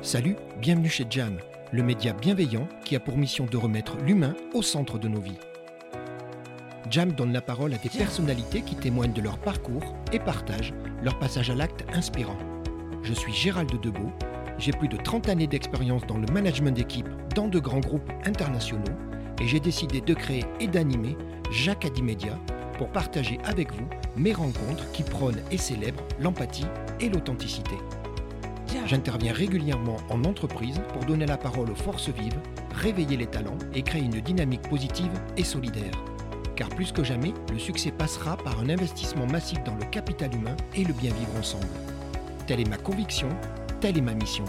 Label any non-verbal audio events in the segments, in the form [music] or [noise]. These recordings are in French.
Salut, bienvenue chez Jam, le média bienveillant qui a pour mission de remettre l'humain au centre de nos vies. Jam donne la parole à des personnalités qui témoignent de leur parcours et partagent leur passage à l'acte inspirant. Je suis Gérald Debeau, j'ai plus de 30 années d'expérience dans le management d'équipe dans de grands groupes internationaux et j'ai décidé de créer et d'animer Jacques Média pour partager avec vous mes rencontres qui prônent et célèbrent l'empathie et l'authenticité. J'interviens régulièrement en entreprise pour donner la parole aux forces vives, réveiller les talents et créer une dynamique positive et solidaire. Car plus que jamais, le succès passera par un investissement massif dans le capital humain et le bien vivre ensemble. Telle est ma conviction, telle est ma mission.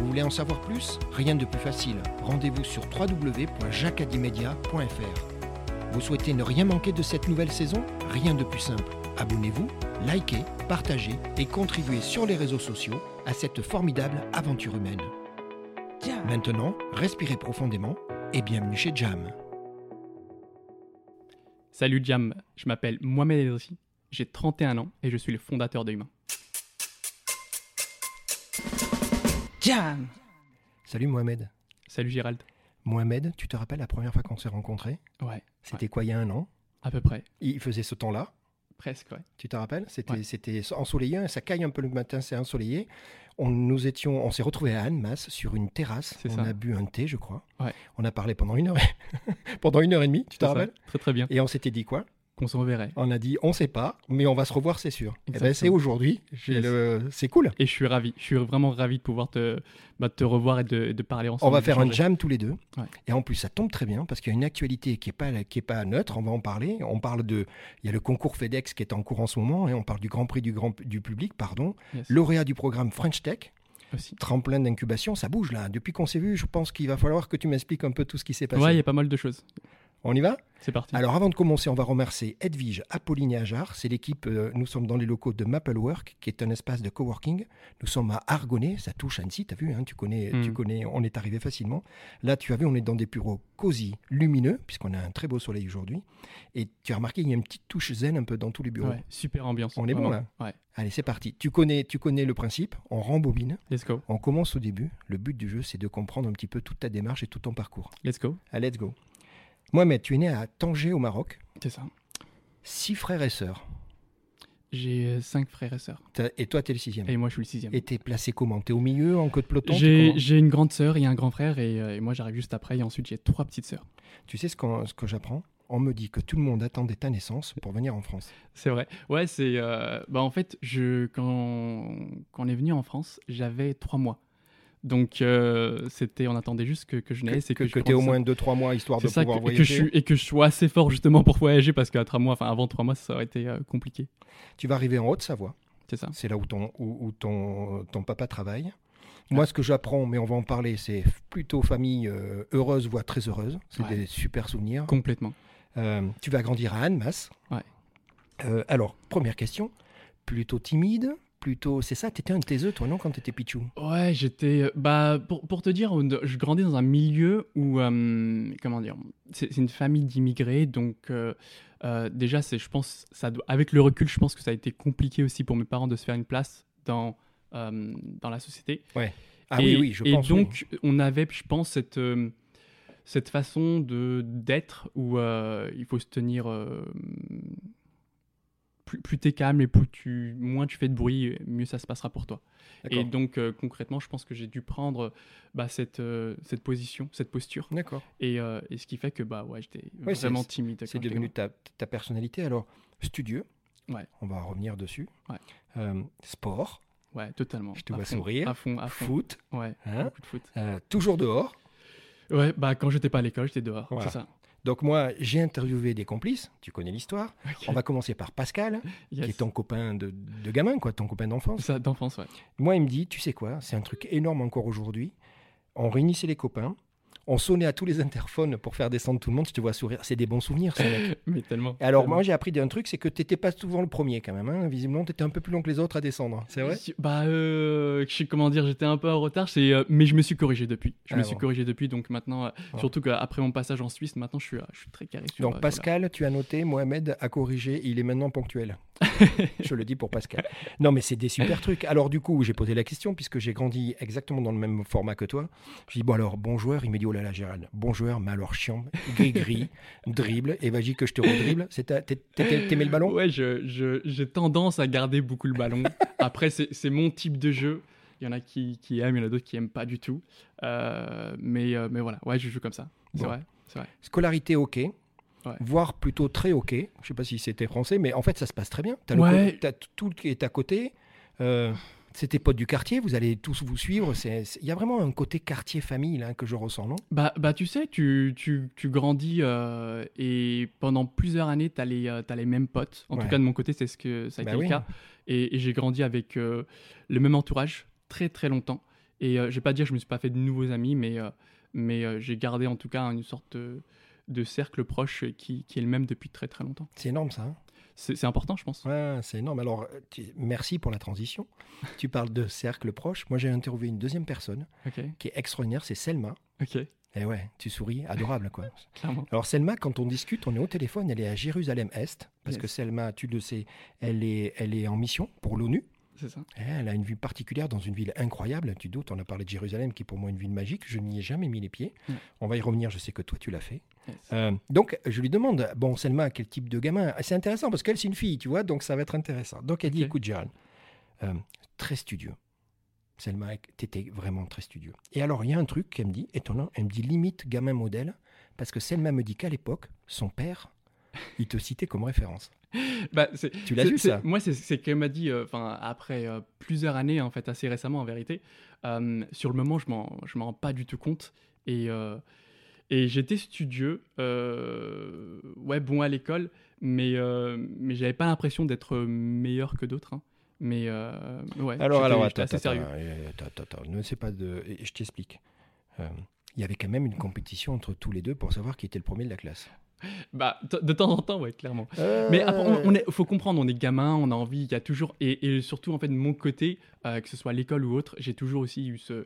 Vous voulez en savoir plus? Rien de plus facile. Rendez-vous sur www.jacadimedia.fr. Vous souhaitez ne rien manquer de cette nouvelle saison? Rien de plus simple. Abonnez-vous, likez, partagez et contribuez sur les réseaux sociaux à cette formidable aventure humaine. Maintenant, respirez profondément et bienvenue chez Jam. Salut Jam, je m'appelle Mohamed Edrissi, j'ai 31 ans et je suis le fondateur de Humain. Jam Salut Mohamed. Salut Gérald. Mohamed, tu te rappelles la première fois qu'on s'est rencontrés? Ouais. C'était quoi, il y a un an? À peu près. Il faisait ce temps-là? Presque, ouais. Tu te rappelles? C'était c'était ensoleillé, ça caille un peu le matin, c'est ensoleillé. On, nous étions, on s'est retrouvés à Annemasse sur une terrasse. On a bu un thé, je crois. Ouais. On a parlé pendant une heure, [laughs] pendant une heure et demie. Tu te rappelles? Très très bien. Et on s'était dit quoi? Qu'on se reverrait. On a dit, on sait pas, mais on va se revoir, c'est sûr. Et eh ben, c'est aujourd'hui. C'est cool. Et je suis ravi. Je suis vraiment ravi de pouvoir te, bah, te revoir et de, de, parler ensemble. On va faire un jam tous les deux. Et en plus, ça tombe très bien parce qu'il y a une actualité qui n'est pas, qui est pas neutre. On va en parler. On parle de. Il y a le concours FedEx qui est en cours en ce moment. Et on parle du Grand Prix du, grand, du public, pardon. Lauréat du programme French Tech. Aussi. Tremplin d'incubation, ça bouge là. Depuis qu'on s'est vu, je pense qu'il va falloir que tu m'expliques un peu tout ce qui s'est passé. Ouais, il y a pas mal de choses. On y va C'est parti. Alors avant de commencer, on va remercier Edwige, Apolline et Ajar. C'est l'équipe, euh, nous sommes dans les locaux de Maplework, qui est un espace de coworking. Nous sommes à Argonnet, ça touche Annecy, tu as vu, hein, tu, connais, tu hmm. connais, on est arrivé facilement. Là, tu as vu, on est dans des bureaux cosy, lumineux, puisqu'on a un très beau soleil aujourd'hui. Et tu as remarqué, il y a une petite touche zen un peu dans tous les bureaux. Ouais, super ambiance. On est bon là ouais. Allez, c'est parti. Tu connais, tu connais le principe, on rembobine. Let's go. On commence au début. Le but du jeu, c'est de comprendre un petit peu toute ta démarche et tout ton parcours. Let's go. Allez, let's go. Mohamed, tu es né à Tanger au Maroc. C'est ça. Six frères et sœurs. J'ai euh, cinq frères et sœurs. Et toi, tu es le sixième Et moi, je suis le sixième. Et tu es placé comment? Tu es au milieu, en queue de peloton? J'ai une grande sœur et un grand frère, euh, et, moi, j'arrive juste après. Et ensuite, j'ai trois petites sœurs. Tu sais ce, ce que j'apprends? On me dit que tout le monde attendait ta naissance pour venir en France. C'est vrai. Ouais, c'est. Euh, bah en fait, je, quand, quand on est venu en France, j'avais trois mois. Donc, euh, c'était, on attendait juste que, que je naisse. Que, que, que, tu aies au moins 2-3 mois histoire de pouvoir que, voyager. Que je et que je sois assez fort justement pour voyager parce qu'à 3 mois, enfin avant 3 mois, ça aurait été euh, compliqué. Tu vas arriver en Haute-Savoie. C'est ça. C'est là où ton, où, ton, ton papa travaille. Moi, ce que j'apprends, mais on va en parler, c'est plutôt famille euh, heureuse, voire très heureuse. C'est des super souvenirs. Complètement. tu vas grandir à Annemasse. Ouais. alors, première question. Plutôt timide, plutôt. C'est ça, t'étais un de tes œufs, toi, non, quand t'étais Pichou? Ouais, j'étais. Euh, bah, pour, pour, te dire, je grandis dans un milieu où. Euh, comment dire C'est une famille d'immigrés, donc. Euh, déjà, c'est, je pense, ça avec le recul, je pense que ça a été compliqué aussi pour mes parents de se faire une place dans, dans la société. Ouais. Ah oui, oui, je et pense. Et donc, on avait, je pense, cette, cette façon de, d'être où il faut se tenir plus, plus t'es calme et plus tu, moins tu fais de bruit, mieux ça se passera pour toi. Et donc euh, concrètement, je pense que j'ai dû prendre bah, cette, euh, cette position, cette posture. D'accord. Et, euh, et, ce qui fait que bah ouais, j'étais vraiment timide. C'est devenu ta, ta, personnalité. Alors studieux. Ouais. On va revenir dessus. Ouais. sport. Ouais, totalement. Je te vois sourire. À fond, à fond. Foot. Ouais. Hein beaucoup de foot. toujours dehors. Ouais, bah quand j'étais pas à l'école, j'étais dehors. C'est ça. Donc moi, j'ai interviewé des complices, tu connais l'histoire. [laughs] On va commencer par Pascal, qui est ton copain de, de gamin, quoi, ton copain d'enfance. D'enfance, ouais. Moi, il me dit, tu sais quoi, c'est un truc énorme encore aujourd'hui. On réunissait les copains, on sonnait à tous les interphones pour faire descendre tout le monde. Je te vois sourire. C'est des bons souvenirs, ça, mec. [laughs] Mais tellement. alors, moi, j'ai appris d'un truc, c'est que tu n'étais pas souvent le premier, quand même. Hein. Visiblement, tu étais un peu plus long que les autres à descendre. C'est vrai Bah, euh, comment dire, j'étais un peu en retard, euh, mais je me suis corrigé depuis. Je me ah suis corrigé depuis, donc maintenant, euh, surtout qu'après mon passage en Suisse, maintenant, je suis, je suis très carré. donc, Pascal, tu as noté, Mohamed a corrigé, il est maintenant ponctuel. [laughs] Je le dis pour Pascal. Non, mais c'est des super trucs. Alors, du coup, j'ai posé la question, puisque j'ai grandi exactement dans le même format que toi. Je dis, bon, alors, bon joueur. Il me dit, oh là là, Gérald, bon joueur, mais alors chiant, gris-gris, [laughs] dribble, et vas-y que je te redribble. T'aimais le ballon? Ouais, je- je- j'ai tendance à garder beaucoup le ballon. [laughs] Après, c'est mon type de jeu. Il y en a qui, qui aiment, il y en a d'autres qui aiment pas du tout. Euh, mais, euh, mais voilà, ouais, je joue comme ça. C'est Bon. vrai, c'est vrai. Scolarité, ok. Voire plutôt très ok. Je sais pas si c'était français, mais en fait, ça se passe très bien. T'as le Ouais. t- tout qui est à côté. Euh, c'est tes potes du quartier, vous allez tous vous suivre. Il y a vraiment un côté quartier-famille là, que je ressens, non? Bah, bah, tu sais, tu, tu, tu grandis euh, et pendant plusieurs années, tu as, les mêmes potes. En Ouais. tout cas, de mon côté, c'est ce que ça a Bah été oui. le cas. Et, et j'ai grandi avec euh, le même entourage très très longtemps. Et euh, je vais pas dire que je me suis pas fait de nouveaux amis, mais, euh, mais euh, j'ai gardé en tout cas une sorte de, de cercle proche qui, qui est le même depuis très très longtemps. C'est énorme ça. hein C'est important, je pense. Ouais, c'est énorme. Alors, tu- merci pour la transition. [laughs] tu parles de cercle proche. Moi, j'ai interviewé une deuxième personne qui est extraordinaire, c'est Selma. ok, Et ouais, tu souris, adorable quoi. [laughs] clairement. Alors Selma, quand on discute, on est au téléphone, elle est à Jérusalem-Est, parce Yes. que Selma, tu le sais, elle est, elle est en mission pour l'ONU. C'est ça. Elle a une vue particulière dans une ville incroyable. Tu doutes, on a parlé de Jérusalem, qui est pour moi une ville magique. Je n'y ai jamais mis les pieds. Ouais. On va y revenir, je sais que toi, tu l'as fait. Yes. Euh, donc, je lui demande, bon, Selma, quel type de gamin? C'est intéressant, parce qu'elle, c'est une fille, tu vois, donc ça va être intéressant. Donc, elle dit, écoute, Gérald, euh, très studieux. Selma, t'étais vraiment très studieux. Et alors, il y a un truc qu'elle me dit, étonnant, elle me dit limite gamin modèle, parce que Selma me dit qu'à l'époque, son père, il te citait comme référence. [laughs] Bah, Tu l'as vu, ça Moi, c'est ce qu'elle m'a dit, euh, après euh, plusieurs années, en fait, assez récemment en vérité. Euh, sur le moment, je m'en, je m'en rends pas du tout compte. Et, et j'étais studieux, ouais, bon à l'école, mais, mais j'avais pas l'impression d'être meilleur que d'autres. hein. Mais ouais, Alors, alors, attends, assez attends, sérieux. attends, attends, attends, ne sais pas de. Je t'explique. Il y avait quand même une compétition entre tous les deux pour savoir qui était le premier de la classe. [laughs] Bah, de temps en temps, ouais, clairement. Euh, Mais après, on, on est, faut comprendre, on est gamin, on a envie, il y a toujours, et, et surtout en fait de mon côté, euh, que ce soit à l'école ou autre, j'ai toujours aussi eu ce,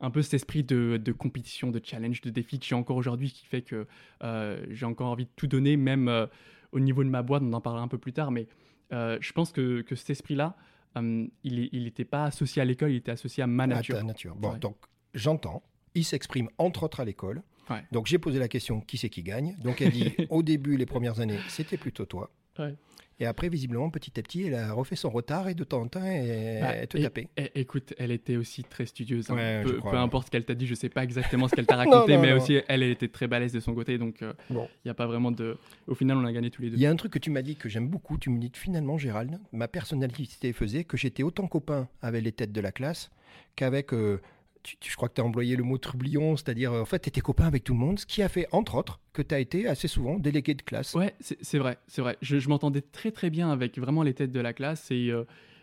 un peu cet esprit de, de compétition, de challenge, de défi que j'ai encore aujourd'hui, qui fait que euh, j'ai encore envie de tout donner, même au niveau de ma boîte, on en parlera un peu plus tard, mais je pense que, que cet esprit-là, il n'était pas associé à l'école, il était associé à ma à nature. ta nature. Bon, Ouais. donc j'entends. Il s'exprime entre autres à l'école. Ouais. Donc j'ai posé la question qui c'est qui gagne? Donc elle dit [laughs] au début, les premières années, c'était plutôt toi. Ouais. Et après, visiblement, petit à petit, elle a refait son retard et de temps en temps, elle, Bah, elle te tapait. écoute, elle était aussi très studieuse. hein. Ouais, peu, crois, peu ouais. importe ce qu'elle t'a dit, je sais pas exactement ce qu'elle t'a [laughs] raconté, non, mais non. aussi elle, elle était très balèze de son côté, donc il Bon. n'y a pas vraiment de. Au final, on a gagné tous les deux. Il y a un truc que tu m'as dit que j'aime beaucoup. Tu me dis que finalement, Gérald, ma personnalité faisait que j'étais autant copain avec les têtes de la classe qu'avec. euh, tu- tu- je crois que tu as employé le mot trublion, c'est-à-dire, euh, en fait, tu étais copain avec tout le monde, ce qui a fait, entre autres, que tu as été assez souvent délégué de classe. Ouais, c'est vrai, c'est vrai. Je, je m'entendais très très bien avec vraiment les têtes de la classe et, euh,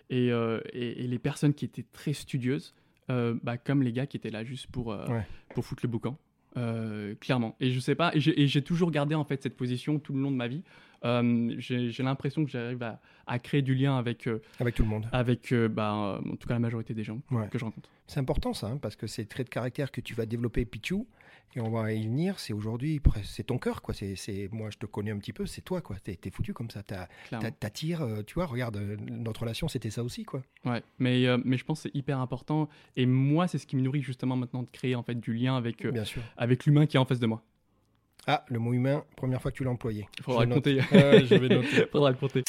et, euh, et- et les personnes qui étaient très studieuses, euh, bah, comme les gars qui étaient là juste pour, Ouais. pour foutre le boucan. Clairement. Et je sais pas, et j'ai toujours gardé en fait cette position tout le long de ma vie. Euh, j'ai l'impression que j'arrive à, à créer du lien avec, euh, Avec tout le monde. avec euh, bah, en tout cas la majorité des gens Ouais. que je rencontre. C'est important ça, hein, parce que c'est le trait de caractère que tu vas développer, Pichou, et on va y venir. C'est aujourd'hui, c'est ton cœur, quoi. C'est, moi, je te connais un petit peu, c'est toi, quoi. T'es, t'es foutu comme ça. T'attires, tu vois. Regarde, notre relation, c'était ça aussi, quoi. Ouais, mais, mais je pense que c'est hyper important. Et moi, c'est ce qui me nourrit justement maintenant de créer en fait du lien avec, avec l'humain qui est en face de moi. Ah, le mot humain, première fois que tu l'as employé. Il faudra le compter. [laughs] Ouais, je vais [laughs] noter. faudra le compter.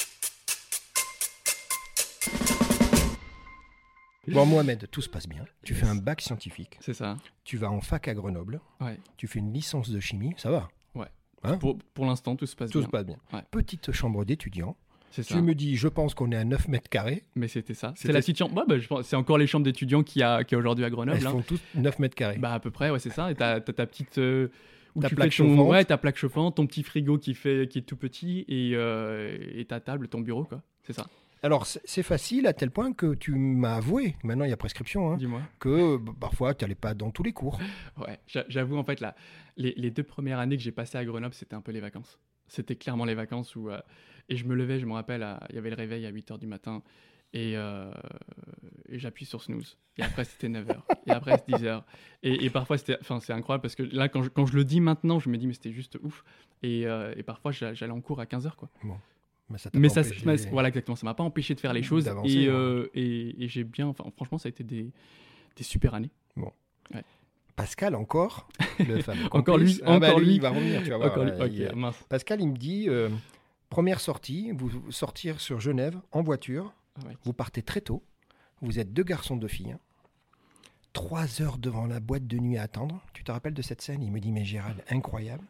Bon, Mohamed, tout se passe bien. Tu fais un bac scientifique. C'est ça. Tu vas en fac à Grenoble. Ouais. Tu fais une licence de chimie. Ça va. Pour, pour l'instant, tout se passe Tout bien. se passe bien. Ouais. Petite chambre d'étudiant. C'est ça. Tu me dis, je pense qu'on est à 9 mètres carrés. Mais c'était ça. C'est la petite chambre. Ouais, bah, je pense- c'est encore les chambres d'étudiants qu'il y a, y a aujourd'hui à Grenoble. Elles hein. font toutes 9 mètres carrés. Bah à peu près, ouais, c'est ça. Et t'as ta petite euh, Ta plaque chauffante. ouais, ta plaque chauffante, ton petit frigo qui fait qui est tout petit et, euh, et ta table, ton bureau quoi. C'est ça. Alors, c'est facile à tel point que tu m'as avoué, maintenant il y a prescription, hein, que bah, parfois tu n'allais pas dans tous les cours. [laughs] Ouais, j'a- j'avoue en fait là, les, les deux premières années que j'ai passées à Grenoble, c'était un peu les vacances. C'était clairement les vacances où euh, et je me levais, je me rappelle, il y avait le réveil à 8h du matin et, euh, et j'appuie sur snooze. Et après c'était 9h. et après c'était 10h. Et, et parfois c'était enfin c'est incroyable parce que là quand je, quand je le dis maintenant, je me dis mais c'était juste ouf et, euh, et parfois j'a- j'allais en cours à 15h quoi. Mais ça Mais ça, voilà, exactement. Ça m'a pas empêché de faire les choses. Et, hein. euh, et, et j'ai bien. Enfin, franchement, ça a été des, des super années. Pascal, encore, [laughs] le fameux Encore lui, Ah bah encore lui. il va revenir, tu vas voir. Là, il- mince. Pascal, il me dit euh, première sortie, vous sortir sur Genève en voiture, Ah ouais. vous partez très tôt, vous êtes deux garçons, deux filles. hein. Trois heures devant la boîte de nuit à attendre. Tu te rappelles de cette scène? Il me dit Mais Gérald, incroyable.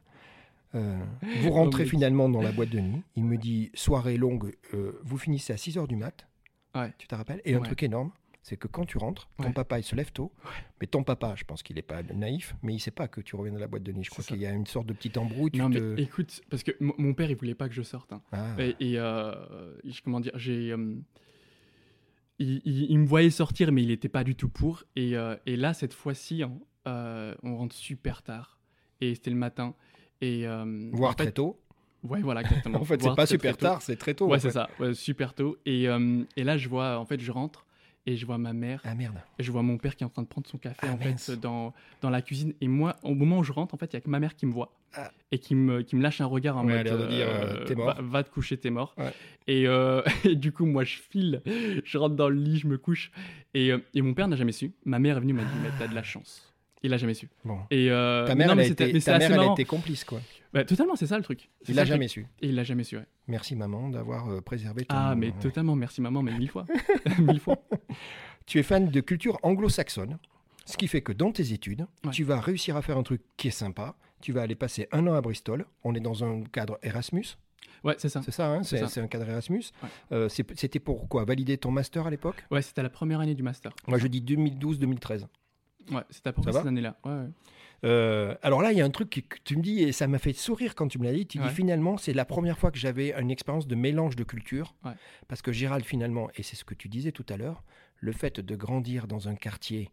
Euh, vous rentrez finalement dans la boîte de nuit. Il me dit Soirée longue, euh, vous finissez à 6 heures du mat. Ouais. Tu te rappelles? Et un Ouais. truc énorme, c'est que quand tu rentres, ton Ouais. papa il se lève tôt. Mais ton papa, je pense qu'il n'est pas naïf, mais il sait pas que tu reviens de la boîte de nuit. Je crois qu'il y a une sorte de petite embrouille. tu Non, mais te- écoute, parce que mon- père, il voulait pas que je sorte. hein. Ah. Et, et, euh, comment dire, j'ai. Il, il- il me voyait sortir, mais il n'était pas du tout pour. Et, euh, et là, cette fois-ci, hein, euh, on rentre super tard. Et c'était le matin. Et, euh, Voire en fait- très tôt. Ouais, voilà, [laughs] exactement. En fait, c'est pas super tard, c'est très tôt. Ouais, c'est ça, ouais, super tôt. Et, euh, et là, je vois, en fait, je rentre et je vois ma mère, Ah merde. et je vois mon père qui est en train de prendre son café Ah, en mince. fait dans, dans la cuisine. Et moi, au moment où je rentre, en fait, il y a que ma mère qui me voit Ah. et qui me, qui me lâche un regard en Ouais, mode l'air de dire, euh, t'es mort. Va, va te coucher, t'es mort. Ouais. Et, euh, [laughs] et du coup, moi, je file, je rentre dans le lit, je me couche. Et, euh, et mon père n'a jamais su. Ma mère est venue, m'a dit, mais t'as de la chance. Il a jamais su. Bon. Et euh, Ta mais mère, non, elle, mais a c'était- été, mais c'est ta assez mère elle a marrant. été complice, quoi. Ouais, totalement, c'est ça le truc. Il l'a jamais su. Et il l'a jamais su, ouais. Merci, maman, d'avoir euh, préservé ton. Ah, mais Ouais. totalement, merci maman, mais mille fois. [laughs] [laughs] mille fois. Tu es fan de culture anglo-saxonne, ce qui fait que dans tes études, Ouais. tu vas réussir à faire un truc qui est sympa. Tu vas aller passer un an à Bristol. On est dans un cadre Erasmus, Ouais, c'est ça. c'est ça, hein C'est un cadre Erasmus. Ouais. Euh, C'était pour quoi? Valider ton master à l'époque? Ouais, c'était la première année du master. Moi, je dis 2012-2013. Ouais, c'était à peu près cette année-là. Ouais, ouais. Euh, alors là, il y a un truc que que tu me dis, et ça m'a fait sourire quand tu me l'as dit. Tu dis finalement, c'est la première fois que j'avais une expérience de mélange de culture. Ouais. Parce que Gérald, finalement, et c'est ce que tu disais tout à l'heure, le fait de grandir dans un quartier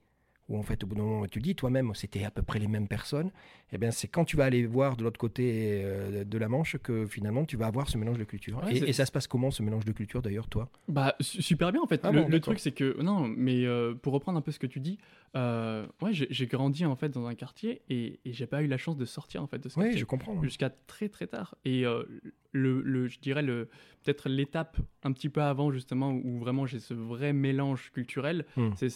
où en fait au bout d'un moment tu le dis toi-même c'était à peu près les mêmes personnes et bien c'est quand tu vas aller voir de l'autre côté euh, de la Manche que finalement tu vas avoir ce mélange de culture Ouais, et, ça se passe comment ce mélange de culture d'ailleurs toi? Bah, su- super bien en fait. Ah le bon, le d'accord. truc, c'est que. Non, mais euh, pour reprendre un peu ce que tu dis, euh, ouais, j'ai grandi en fait dans un quartier et, et j'ai pas eu la chance de sortir en fait de ce quartier je comprends jusqu'à très très tard. Et euh, le, le- je dirais le peut-être l'étape un petit peu avant justement où vraiment j'ai ce vrai mélange culturel, Hmm. c'est-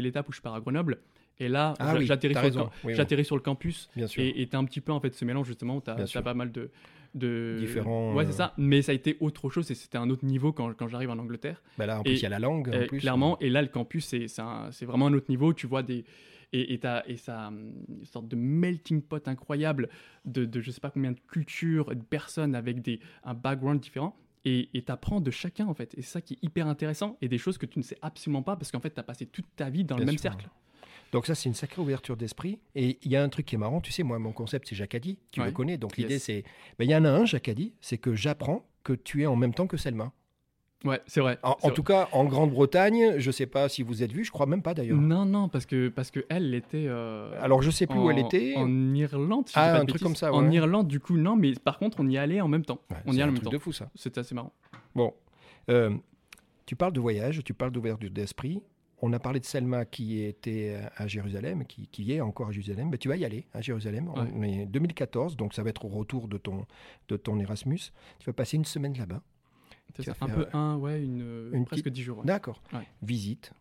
l'étape où je pars à Grenoble. Et là, ah oui j'atterris sur, le raison. camp- Oui, oui, j'atterris sur le campus. Bien sûr. Et t'as un petit peu en fait ce mélange justement Bien as pas mal de, de Différents, ouais euh, c'est ça. Mais ça a été autre chose et c'était un autre niveau quand, quand j'arrive en Angleterre. Bah là en plus il y a la langue en plus clairement. et là le campus c'est vraiment un autre niveau. Tu vois des et, et, t'as- et hum, une sorte de melting pot incroyable de, de je sais pas combien de cultures de personnes avec des un background différent et t'apprends de chacun en fait et c'est ça qui est hyper intéressant et des choses que tu ne sais absolument pas parce qu'en fait t'as passé toute ta vie dans Bien le même sûr. cercle Donc ça, c'est une sacrée ouverture d'esprit. Et il y a un truc qui est marrant, tu sais, moi, mon concept, c'est Jacadi, tu le connais. Donc l'idée, c'est... Ben, Il y en a un, Jacadi, c'est que j'apprends que tu es en même temps que Selma. Ouais c'est vrai En, en vrai. tout cas, en Grande-Bretagne, je sais pas si vous êtes vus, je crois même pas d'ailleurs. non non parce que parce que elle était euh, Alors je sais plus où elle en- était. En Irlande, si Ah, pas un truc comme ça, En ouais. Irlande, du coup, non, mais par contre, on y allait en même temps. Ouais, on y allait un en même truc temps. de fou ça. C'était assez marrant. Bon, Euh, tu parles de voyage, tu parles d'ouverture d'esprit. On a parlé de Selma qui était à Jérusalem, qui, qui est encore à Jérusalem. Ben, tu vas y aller à Jérusalem. Ouais. On est 2014, donc ça va être au retour de ton, de ton Erasmus. Tu vas passer une semaine là-bas. C'est ça. Un peu un, ouais, une, une presque petite- 10 jours. ouais. D'accord. Ouais. Visite,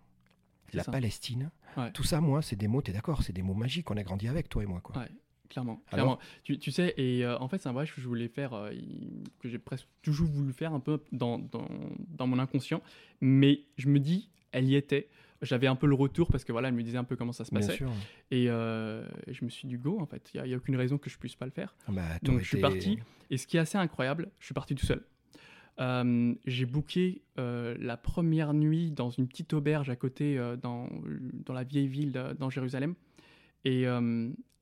la ça. Palestine. Tout ça, moi, c'est des mots, tu es d'accord, c'est des mots magiques. On a grandi avec, toi et moi. Quoi. Ouais. Clairement, Alors clairement. Tu, tu sais, et euh, en fait, c'est un voyage que je voulais faire, euh, que j'ai presque toujours voulu faire un peu dans, dans, dans mon inconscient. Mais je me dis, elle y était. J'avais un peu le retour parce que voilà, elle me disait un peu comment ça se passait. sûr. Et euh, je me suis dit, go, en fait. Il n'y a, il y a aucune raison que je puisse pas le faire. Ah bah, Donc je suis parti. Et ce qui est assez incroyable, je suis parti tout seul. Euh, j'ai booké euh, la première nuit dans une petite auberge à côté, euh, dans, dans la vieille ville de- dans Jérusalem. Et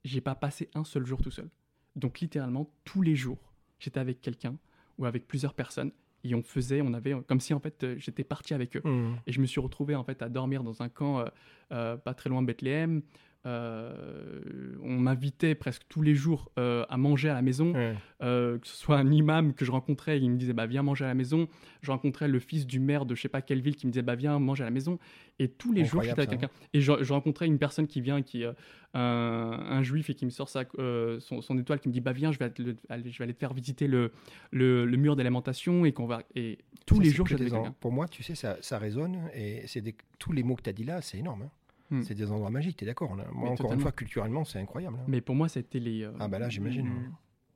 j'ai pas passé un seul jour tout seul. Donc littéralement, tous les jours, j'étais avec quelqu'un ou avec plusieurs personnes. Et on faisait, on avait, comme si en fait j'étais parti avec eux. Mmh. Et je me suis retrouvé en fait à dormir dans un camp pas très loin de Bethléem. Euh, on m'invitait presque tous les jours euh, à manger à la maison, Ouais. euh, que ce soit un imam que je rencontrais, il me disait bah viens manger à la maison. Je rencontrais le fils du maire de je sais pas quelle ville qui me disait bah viens manger à la maison. Et tous les jours j'étais avec quelqu'un. Et je, je rencontrais une personne qui vient, qui un, un juif et qui me sort sa, son, son étoile, qui me dit bah viens je vais, le- aller, je vais aller te faire visiter le, le, le mur d'alimentation et qu'on va et tous Ça, les jours j'étais avec quelqu'un. Pour moi, tu sais, ça, ça résonne et c'est des- tous les mots que tu as dit là, c'est énorme. hein. Hmm. C'est des endroits magiques, tu es d'accord Moi, Mais encore totalement. une fois, culturellement, c'est incroyable. hein. Mais pour moi, ça a été les. euh, Ah bah là, j'imagine. le-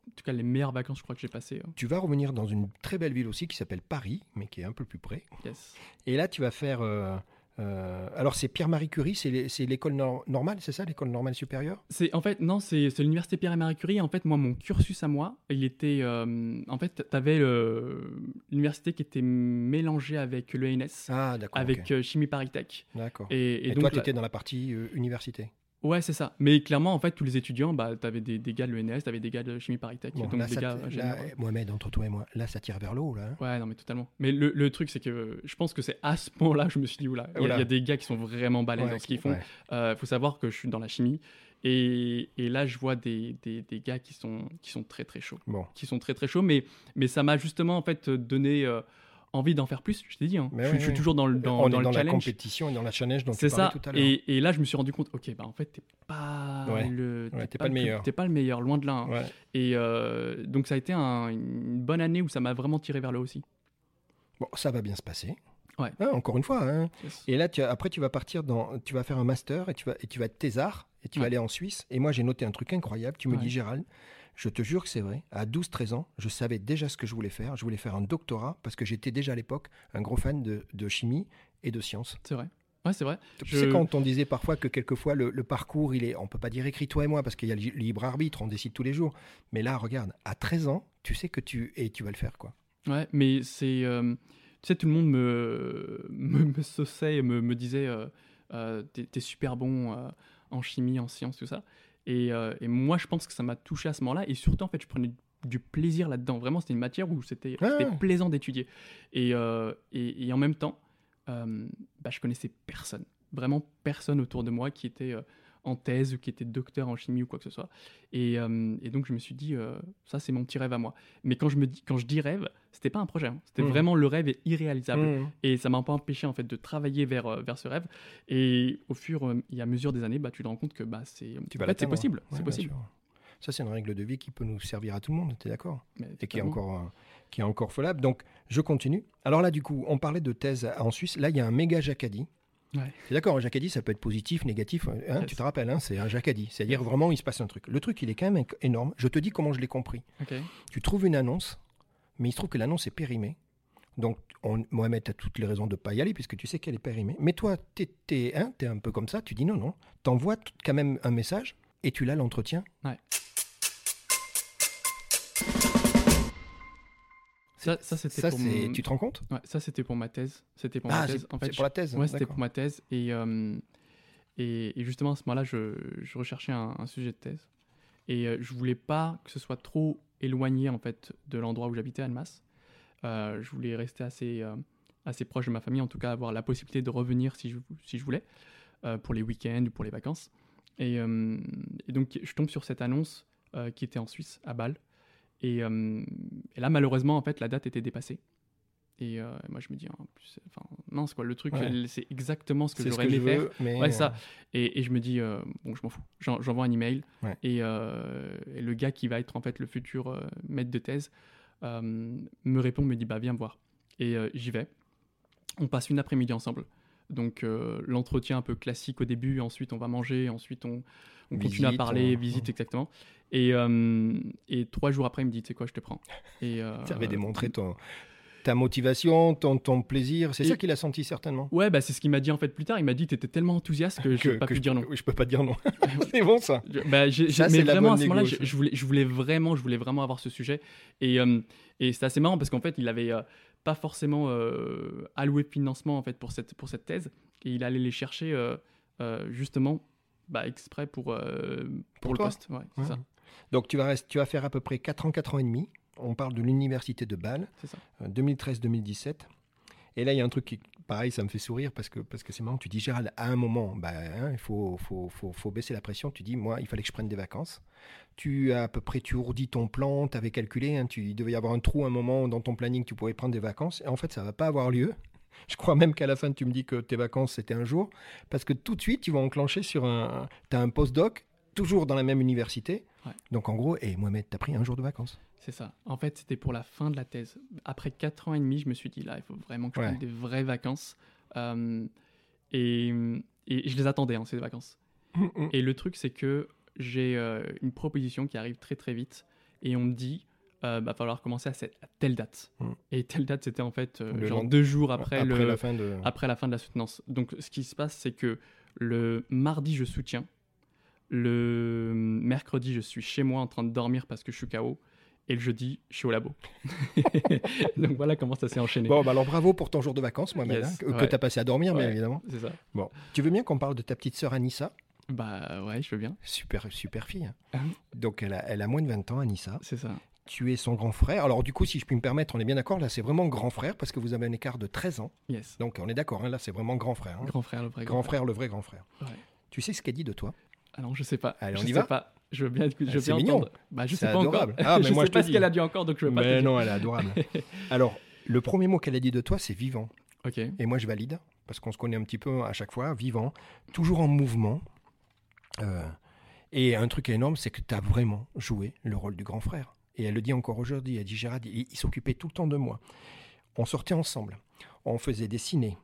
En tout cas, les meilleures vacances, je crois que j'ai passées. euh, Tu vas revenir dans une très belle ville aussi qui s'appelle Paris, mais qui est un peu plus près. yes. Et là, tu vas faire. euh, euh, alors, c'est Pierre-Marie Curie, c'est l'école nor- normale, c'est ça, l'école normale supérieure? C'est en fait non, c'est l'université Pierre et Marie Curie. En fait, moi, mon cursus à moi, il était euh, en fait, t'avais l'université qui était mélangée avec l'ENS, Ah, avec euh, Chimie Paris Tech. D'accord. Et, Et, et donc, toi, tu là- étais dans la partie université? Ouais, c'est ça. Mais clairement, en fait, tous les étudiants, bah, t'avais des, des gars de l'ENS, t'avais des gars de Chimie Paris Tech, Bon, donc là, des gars là, Mohamed, entre toi et moi, là, ça tire vers le haut, là. hein. Ouais, non, mais totalement. Mais le, le truc, c'est que je pense que c'est à ce moment-là je me suis dit, oula, il y a- y, des gars qui sont vraiment balèzes Ouais, dans ce qu'ils qui- font. ouais. Il faut savoir que je suis dans la chimie. Et, et là, je vois des, des, des gars qui sont, qui sont très, très chauds. Bon. Qui sont très, très chauds. Mais, mais ça m'a justement, en fait, donné euh, envie d'en faire plus. Je t'ai dit, hein. Mais je, suis toujours dans le, dans, On dans est le dans la compétition et dans la challenge dont tu C'est ça. tout à l'heure. Et, et là, je me suis rendu compte, ok, bah en fait, t'es pas Ouais. le, Ouais, t'es pas pas le meilleur. T'es pas le meilleur, loin de là. hein. Ouais. Et euh, donc, ça a été un- une bonne année où ça m'a vraiment tiré vers le haut aussi. Bon, ça va bien se passer. Ouais. Hein, encore une fois. hein. Yes. Et là, tu, après, tu vas partir dans, tu vas faire un master et tu vas, et tu vas être thésard et tu vas aller en Suisse. Et moi, j'ai noté un truc incroyable. Tu me Ouais. dis, Gérald, je te jure que c'est vrai. À 12-13 ans, je savais déjà ce que je voulais faire. Je voulais faire un doctorat parce que j'étais déjà à l'époque un gros fan de, de chimie et de sciences. C'est vrai. Ouais, c'est vrai. Tu Je- sais, quand on disait parfois que quelquefois le, le parcours, il est, on peut pas dire écrit toi et moi parce qu'il y a le libre arbitre, on décide tous les jours. Mais là, regarde, à 13 ans, tu sais que tu, et tu vas le faire, quoi. Ouais, mais c'est. euh, tu sais, tout le monde me, me, me sauçait et me, me disait euh, euh, T'es t'es super bon euh, en chimie, en sciences, tout ça. Et, euh, et moi, je pense que ça m'a touché à ce moment-là. Et surtout, en fait, je prenais du plaisir là-dedans. Vraiment, c'était une matière où c'était ouais. plaisant d'étudier. Et, euh, et, et en même temps, euh, bah, je connaissais personne. Vraiment personne autour de moi qui était euh, en thèse ou qui était docteur en chimie ou quoi que ce soit. Et, euh, et donc, je me suis dit euh, Ça, c'est mon petit rêve à moi. Mais quand je, me dis, quand je dis rêve, c'était pas un projet. hein. C'était Mhm. vraiment le rêve est irréalisable. Mmh. Et ça m'a pas empêché en fait de travailler vers, euh, vers ce rêve. Et au fur et à mesure des années, bah, tu te rends compte que bah, c'est l'atteindre. possible. Ouais, c'est possible. sûr. Ça, c'est une règle de vie qui peut nous servir à tout le monde, tu es d'accord et qui est encore, euh, qui est encore follable. Donc, je continue. Alors là, du coup, on parlait de thèse en Suisse. Là, il y a un méga jacadi. Ouais. C'est d'accord, un jacadi, ça peut être positif, négatif. hein, Yes. Tu te rappelles, hein, c'est un jacadi. C'est-à-dire vraiment, il se passe un truc. Le truc, il est quand même énorme. Je te dis comment je l'ai compris. Tu trouves une annonce, mais il se trouve que l'annonce est périmée. Donc, on, Mohamed a toutes les raisons de ne pas y aller puisque tu sais qu'elle est périmée. Mais toi, tu es, un peu comme ça. Tu dis non, non. Tu envoies quand même un message et tu l'as l'entretien. Ouais. Ça, ça c'était pour, mon- Tu te rends compte ouais, ça, c'était pour ma thèse. C'était pour Ah, ma thèse. En fait, pour la thèse. Ouais, c'était pour ma thèse. Et, euh, et, et justement, à ce moment-là, je, je recherchais un, un sujet de thèse. Et euh, je voulais pas que ce soit trop éloigné en fait de l'endroit où j'habitais Annemasse. Euh, je voulais rester assez, euh, assez proche de ma famille, en tout cas avoir la possibilité de revenir si je, si je voulais, euh, pour les week-ends ou pour les vacances. Et, et donc, je tombe sur cette annonce qui était en Suisse, à Bâle. Et, euh, et là, malheureusement, en fait, la date était dépassée. Et euh, moi, je me dis, en plus, enfin, non, c'est quoi le truc Ouais. C'est exactement ce que j'aurais aimé faire. veux, mais. Ouais, ça. euh, Et, et je me dis, euh, bon, je m'en fous. J'en- J'envoie un email. Ouais. Et, et le gars qui va être en fait le futur maître de thèse me répond, me dit, bah viens me voir. Et j'y vais. On passe une après-midi ensemble. Donc l'entretien un peu classique au début, ensuite on va manger, ensuite on, on continue à parler, visite exactement. Et, euh, et trois jours après, il me dit, tu sais quoi, je te prends. Et, euh, [laughs] Tu avais démontré ton, ta motivation, ton, ton plaisir. C'est ça qu'il a senti certainement. Ouais, bah, c'est ce qu'il m'a dit en fait plus tard. Il m'a dit, tu étais tellement enthousiaste que je n'ai pas pu je, dire non. je peux pas dire non. [laughs] [laughs] c'est bon ça. Je- bah, Ça, mais vraiment à ce moment-là, je, ça. je voulais, je voulais vraiment, je voulais vraiment avoir ce sujet. Et, euh, et c'est assez marrant parce qu'en fait, il avait euh, pas forcément alloué de financement en fait pour cette pour cette thèse et il allait les chercher justement bah, exprès pour euh, pour, Pour le toi. poste. Ouais. ça, Donc tu vas, tu vas faire à peu près 4 ans, 4 ans et demi. On parle de l'université de Bâle, c'est ça. euh, 2013-2017. Et là, il y a un truc qui pareil, ça me fait sourire parce que parce que c'est marrant. Tu dis Gérald, à un moment, bah, hein, il faut, faut, faut, faut, baisser la pression. Tu dis, moi, il fallait que je prenne des vacances. Tu as à peu près, tu ourdis ton plan, tu avais calculé. Hein, tu, il devait y avoir un trou, un moment dans ton planning, tu pouvais prendre des vacances. Et en fait, ça va pas avoir lieu. [laughs] Je crois même qu'à la fin, tu me dis que tes vacances, c'était un jour. Parce que tout de suite, tu vas enclencher sur un. Tu as un postdoc, toujours dans la même université. Donc en gros, et Mohamed, tu as pris un jour de vacances. C'est ça. En fait, c'était pour la fin de la thèse. Après 4 ans et demi, je me suis dit, là, il faut vraiment que je prenne des vraies vacances. Euh, et, et, je les attendais, hein, ces vacances. Mm, mm. Et le truc, c'est que j'ai euh, une proposition qui arrive très très vite. Et on me dit, euh, va falloir commencer à, cette, telle date. Mm. Et telle date, c'était en fait euh, genre deux jours après, le, la fin de... après la fin de la soutenance. Donc ce qui se passe, c'est que le mardi, je soutiens. Le mercredi, je suis chez moi en train de dormir parce que je suis KO et le jeudi, je suis au labo. [laughs] Donc voilà comment ça s'est enchaîné. Bon, bah alors bravo pour ton jour de vacances, moi, hein, que tu as passé à dormir, mais évidemment. C'est ça. Bon, tu veux bien qu'on parle de ta petite sœur Anissa? Bah ouais, je veux bien. Super, super fille. Hein. Ah Donc elle a, elle a moins de 20 ans, Anissa. C'est ça. Tu es son grand frère. Alors du coup, si je puis me permettre, on est bien d'accord, là c'est vraiment grand frère parce que vous avez un écart de 13 ans. Yes. Donc on est d'accord, hein, là c'est vraiment grand frère. Grand frère, le vrai grand, frère. le vrai grand frère. Tu sais ce qu'elle dit de toi? Alors je sais pas. Allez, on je y sais va pas. Je veux bien, je veux bien mignon. entendre. Bah, je sais pas adorable. encore. Ah, [laughs] mais je moi, sais pas ce qu'elle a dit encore, donc je veux pas. Mais non, elle est adorable. [laughs] Alors, le premier mot qu'elle a dit de toi, c'est vivant. Ok. Et moi, je valide parce qu'on se connaît un petit peu à chaque fois, vivant, toujours en mouvement. Euh, et un truc énorme, c'est que tu as vraiment joué le rôle du grand frère. Et elle le dit encore aujourd'hui. Elle dit Gérard, il, il s'occupait tout le temps de moi. On sortait ensemble. On faisait des ciné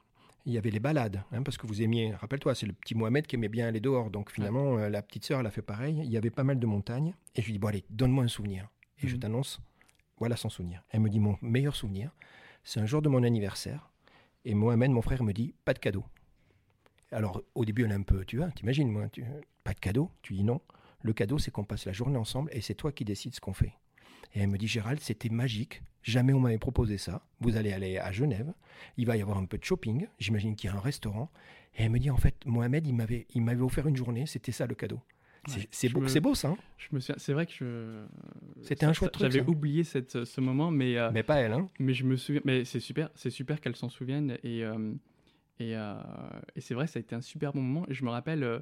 il y avait les balades, hein, parce que vous aimiez, rappelle-toi, c'est le petit Mohamed qui aimait bien aller dehors, donc finalement, euh, la petite sœur, elle a fait pareil. Il y avait pas mal de montagnes, et je lui dis, bon allez, donne-moi un souvenir. Et je mhm. t'annonce, voilà son souvenir. Elle me dit, mon meilleur souvenir, c'est un jour de mon anniversaire, et Mohamed, mon frère, me dit, pas de cadeau. Alors, au début, elle est un peu, tu vois, t'imagines, moi, pas de cadeau Tu dis non. Le cadeau, c'est qu'on passe la journée ensemble, et c'est toi qui décides ce qu'on fait. Et elle me dit, Gérald, c'était magique. Jamais on m'avait proposé ça. Vous allez aller à Genève. Il va y avoir un peu de shopping. J'imagine qu'il y a un restaurant. Et elle me dit, en fait, Mohamed, il m'avait, il m'avait offert une journée. C'était ça le cadeau. C'est, beau, beau ça. Hein je me c'est vrai que je. C'était un chouette truc. J'avais oublié cette, ce moment, mais. Euh, mais pas elle, hein. Mais je me souviens. Mais c'est super, c'est super qu'elle s'en souvienne et euh, et, euh, et c'est vrai, ça a été un super bon moment. Et je me rappelle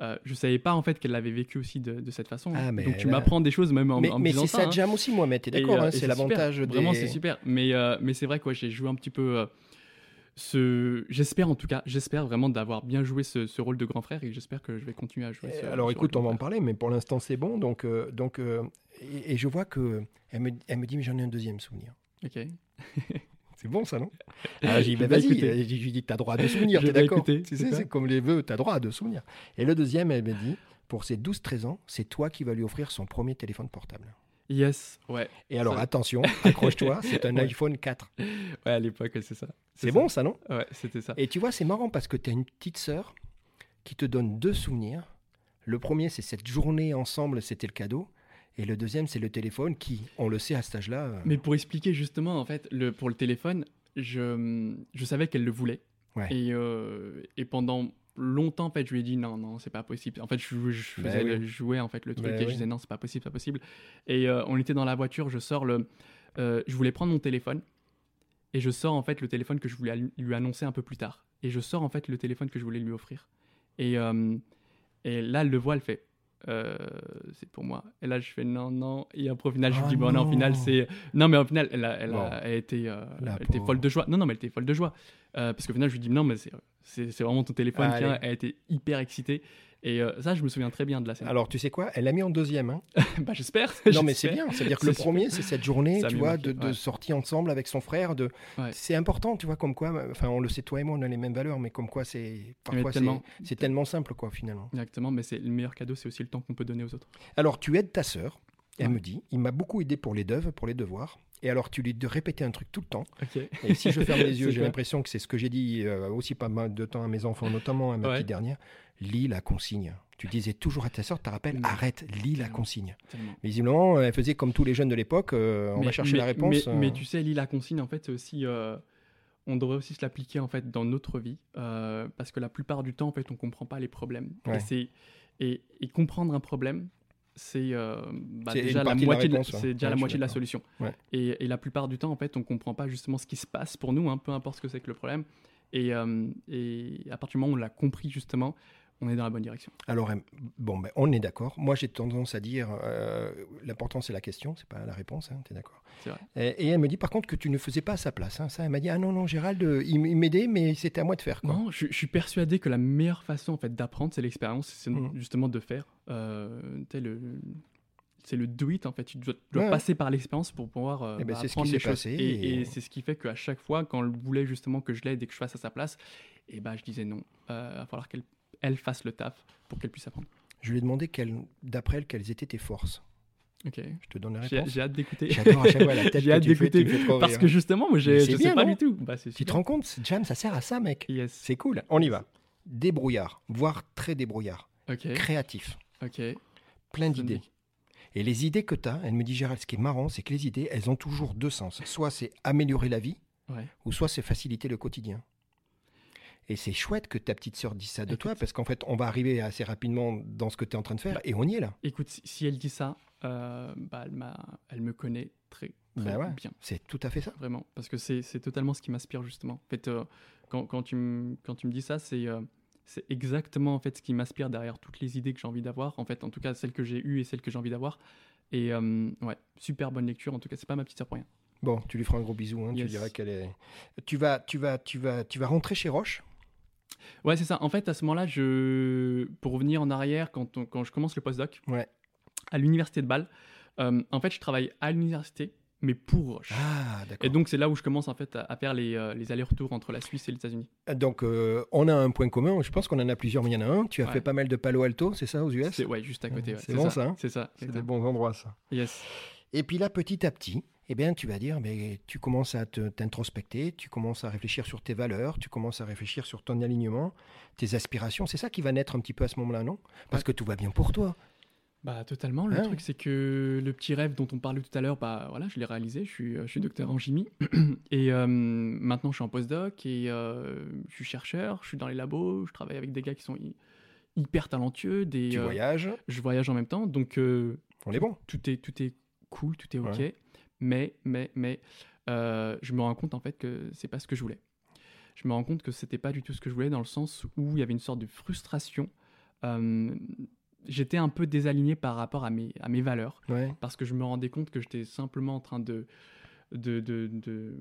euh, je savais pas en fait qu'elle l'avait vécu aussi de, cette façon. Ah, Donc tu m'apprends des choses même en, mais, en mais c'est ça hein. jam aussi, moi, mais t'es d'accord, euh, hein, c'est l'avantage. Des... Vraiment, c'est super. Mais, euh, mais c'est vrai que j'ai joué un petit peu. ce... J'espère en tout cas, j'espère vraiment d'avoir bien joué ce, rôle de grand frère et j'espère que je vais continuer à jouer. Ce, alors écoute, on va en parler, mais pour l'instant c'est bon. Donc, donc et, je vois que elle me, elle me dit mais j'en ai un deuxième souvenir. Ok. [laughs] C'est bon ça, non [laughs] ah, J'ai dit, bah, vas-y, je lui dis, t'as droit de [laughs] souvenir, t'es d'accord Tu sais, c'est comme les vœux, t'as droit de souvenir. Et le deuxième, elle me dit, pour ses 12-13 ans, c'est toi qui vas lui offrir son premier téléphone portable. Yes, ouais. Et alors, attention, accroche-toi, [laughs] c'est un iPhone 4. Ouais, à l'époque, c'est ça. C'est bon ça, non Ouais, c'était ça. Et tu vois, c'est marrant parce que tu as une petite sœur qui te donne deux souvenirs. Le premier, c'est cette journée ensemble, c'était le cadeau. Et le deuxième, c'est le téléphone qui, on le sait à cet âge-là. Euh, Mais pour expliquer justement, en fait, le, pour le téléphone, je, je savais qu'elle le voulait. Et, euh, et pendant longtemps, en fait, je lui ai dit non, non, c'est pas possible. En fait, je, je bah faisais jouer en fait le truc bah et je disais non, c'est pas possible, c'est pas possible. Et euh, on était dans la voiture, je sors le, je voulais prendre mon téléphone et je sors en fait le téléphone que je voulais lui annoncer un peu plus tard. Et je sors en fait le téléphone que je voulais lui offrir. Et, et là, elle le voit, elle fait euh, c'est pour moi. Et là, je fais non, non. Et après, au final, je me ah dis, bon, non, au final, c'est. Non, mais au final, elle a, elle a, été, euh, elle était folle de joie. Non, non, mais elle était folle de joie. Euh, parce qu'au final, je lui dis, non, mais c'est vraiment ton téléphone. Tiens, elle a été hyper excitée. Et euh, ça, je me souviens très bien de la scène. Alors, tu sais quoi? Elle l'a mis en deuxième. Hein. [laughs] bah, j'espère. Non, mais c'est bien. C'est-à-dire que le premier, c'est cette journée, tu vois, de, de sortie ensemble avec son frère. De... C'est important, tu vois, comme quoi. Enfin, on le sait, toi et moi, on a les mêmes valeurs, mais comme quoi, c'est parfois c'est tellement simple, quoi, finalement. Exactement, mais c'est le meilleur cadeau, c'est aussi le temps qu'on peut donner aux autres. Alors, tu aides ta sœur. Elle me dit, il m'a beaucoup aidé pour les devoirs, pour les devoirs. Et alors, tu lui de répéter un truc tout le temps. Et si je ferme les [laughs] yeux, j'ai l'impression que c'est ce que j'ai dit euh, aussi pas mal de temps à mes enfants, notamment à ma petite dernière. Lis la consigne. Tu disais toujours à ta soeur, tu te rappelles, arrête, lis la consigne. Mais visiblement, elle faisait comme tous les jeunes de l'époque, euh, on va chercher la réponse. Mais, euh. tu sais, lis la consigne, en fait, c'est aussi. on devrait aussi se l'appliquer en fait dans notre vie, parce que la plupart du temps, en fait, on comprend pas les problèmes. Et, et, et, comprendre un problème, c'est euh, bah, déjà, la moitié, de, déjà la moitié de la solution. Et, la plupart du temps, en fait, on comprend pas justement ce qui se passe pour nous, hein, peu importe ce que c'est que le problème. Et, euh, et à partir du moment où on l'a compris, justement, on est dans la bonne direction. Alors, bon, ben, on est d'accord. Moi, j'ai tendance à dire euh, l'important, c'est la question, c'est pas la réponse, hein, tu es d'accord et, et elle me dit, par contre, que tu ne faisais pas à sa place. hein. Ça, elle m'a dit, ah non, non, Gérald, euh, il, m'aidait, mais c'était à moi de faire. Quoi. Non, je, je suis persuadé que la meilleure façon en fait d'apprendre, c'est l'expérience, c'est Mhm. justement de faire. Euh, le, c'est le do it en fait. Tu dois, Ouais, passer par l'expérience pour pouvoir euh, Eh ben, bah, c'est ce qui apprendre les s'est choses. passé, Et, et- et c'est ce qui fait qu'à chaque fois, quand elle voulait justement que je l'aide et que je fasse à sa place, et ben je disais non. Euh, Il va falloir qu'elle elle fasse le taf pour qu'elle puisse apprendre. Je lui ai demandé, d'après elle, quelles étaient tes forces. Ok. Je te donne la réponse. j'ai hâte d'écouter. J'adore à chaque fois la tête [laughs] J'ai que hâte d'écouter parce rire. que justement, moi, je bien, sais pas du tout. Bah, Tu te rends compte, Jam, ça sert à ça, mec. Yes. C'est cool. On y va. Débrouillard, voire très débrouillard. Créatif, Ok. plein d'idées. Et les idées que tu as, elle me dit Gérald, ce qui est marrant, c'est que les idées, elles ont toujours deux sens. Soit c'est améliorer la vie, Ouais. ou soit c'est faciliter le quotidien. Et c'est chouette que ta petite sœur dise ça de toi, parce qu'en fait, on va arriver assez rapidement dans ce que tu es en train de faire, et on y est là. Écoute, si, elle dit ça, euh, bah, elle, me connaît très, très Bah ouais. bien, C'est tout à fait ça. vraiment. Parce que c'est, totalement ce qui m'inspire, justement. En fait, euh, quand, quand, tu me, quand tu me dis ça, c'est, euh, c'est exactement en fait, ce qui m'inspire derrière toutes les idées que j'ai envie d'avoir. En fait, en tout cas, celles que j'ai eues et celles que j'ai envie d'avoir. Et ouais, super bonne lecture. En tout cas, c'est pas ma petite sœur pour rien. Bon, tu lui feras un gros bisou, hein, tu Yes. diras qu'elle est... Tu vas, tu, vas, tu, vas, tu vas rentrer chez Roche Ouais, c'est ça. En fait, à ce moment-là, je... pour revenir en arrière, quand, on- quand je commence le postdoc Ouais. à l'université de Bâle, euh, en fait, je travaille à l'université, mais pour Roche. Ah, d'accord. Et donc, c'est là où je commence en fait à, à faire les, euh, les allers-retours entre la Suisse et les États-Unis. Donc, euh, on a un point commun. Je pense qu'on en a plusieurs, mais il y en a un. Tu as Ouais. fait pas mal de Palo Alto, c'est ça, aux US C'est ouais, juste à côté. ouais. C'est bon, ça, hein? C'est ça. C'est des bons endroits, ça. Yes. Et puis là, petit à petit, eh bien, tu vas dire, mais tu commences à te- t'introspecter, tu commences à réfléchir sur tes valeurs, tu commences à réfléchir sur ton alignement, tes aspirations. C'est ça qui va naître un petit peu à ce moment-là, non? Parce que tout va bien pour toi. Bah totalement. Le Ah truc c'est que le petit rêve dont on parlait tout à l'heure, bah voilà, je l'ai réalisé. Je suis, je suis docteur en chimie [clears throat] et euh, maintenant je suis en postdoc et euh, je suis chercheur. Je suis dans les labos. Je travaille avec des gars qui sont hy- hyper talentueux. Des, Tu euh, voyages, Je voyage en même temps, donc on est bon. tout est tout est cool, tout est ok. Ouais. Mais mais mais euh, je me rends compte en fait que c'est pas ce que je voulais. Je me rends compte que c'était pas du tout ce que je voulais dans le sens où il y avait une sorte de frustration. Euh, J'étais un peu désaligné par rapport à mes, à mes valeurs Ouais. parce que je me rendais compte que j'étais simplement en train de, de, de, de-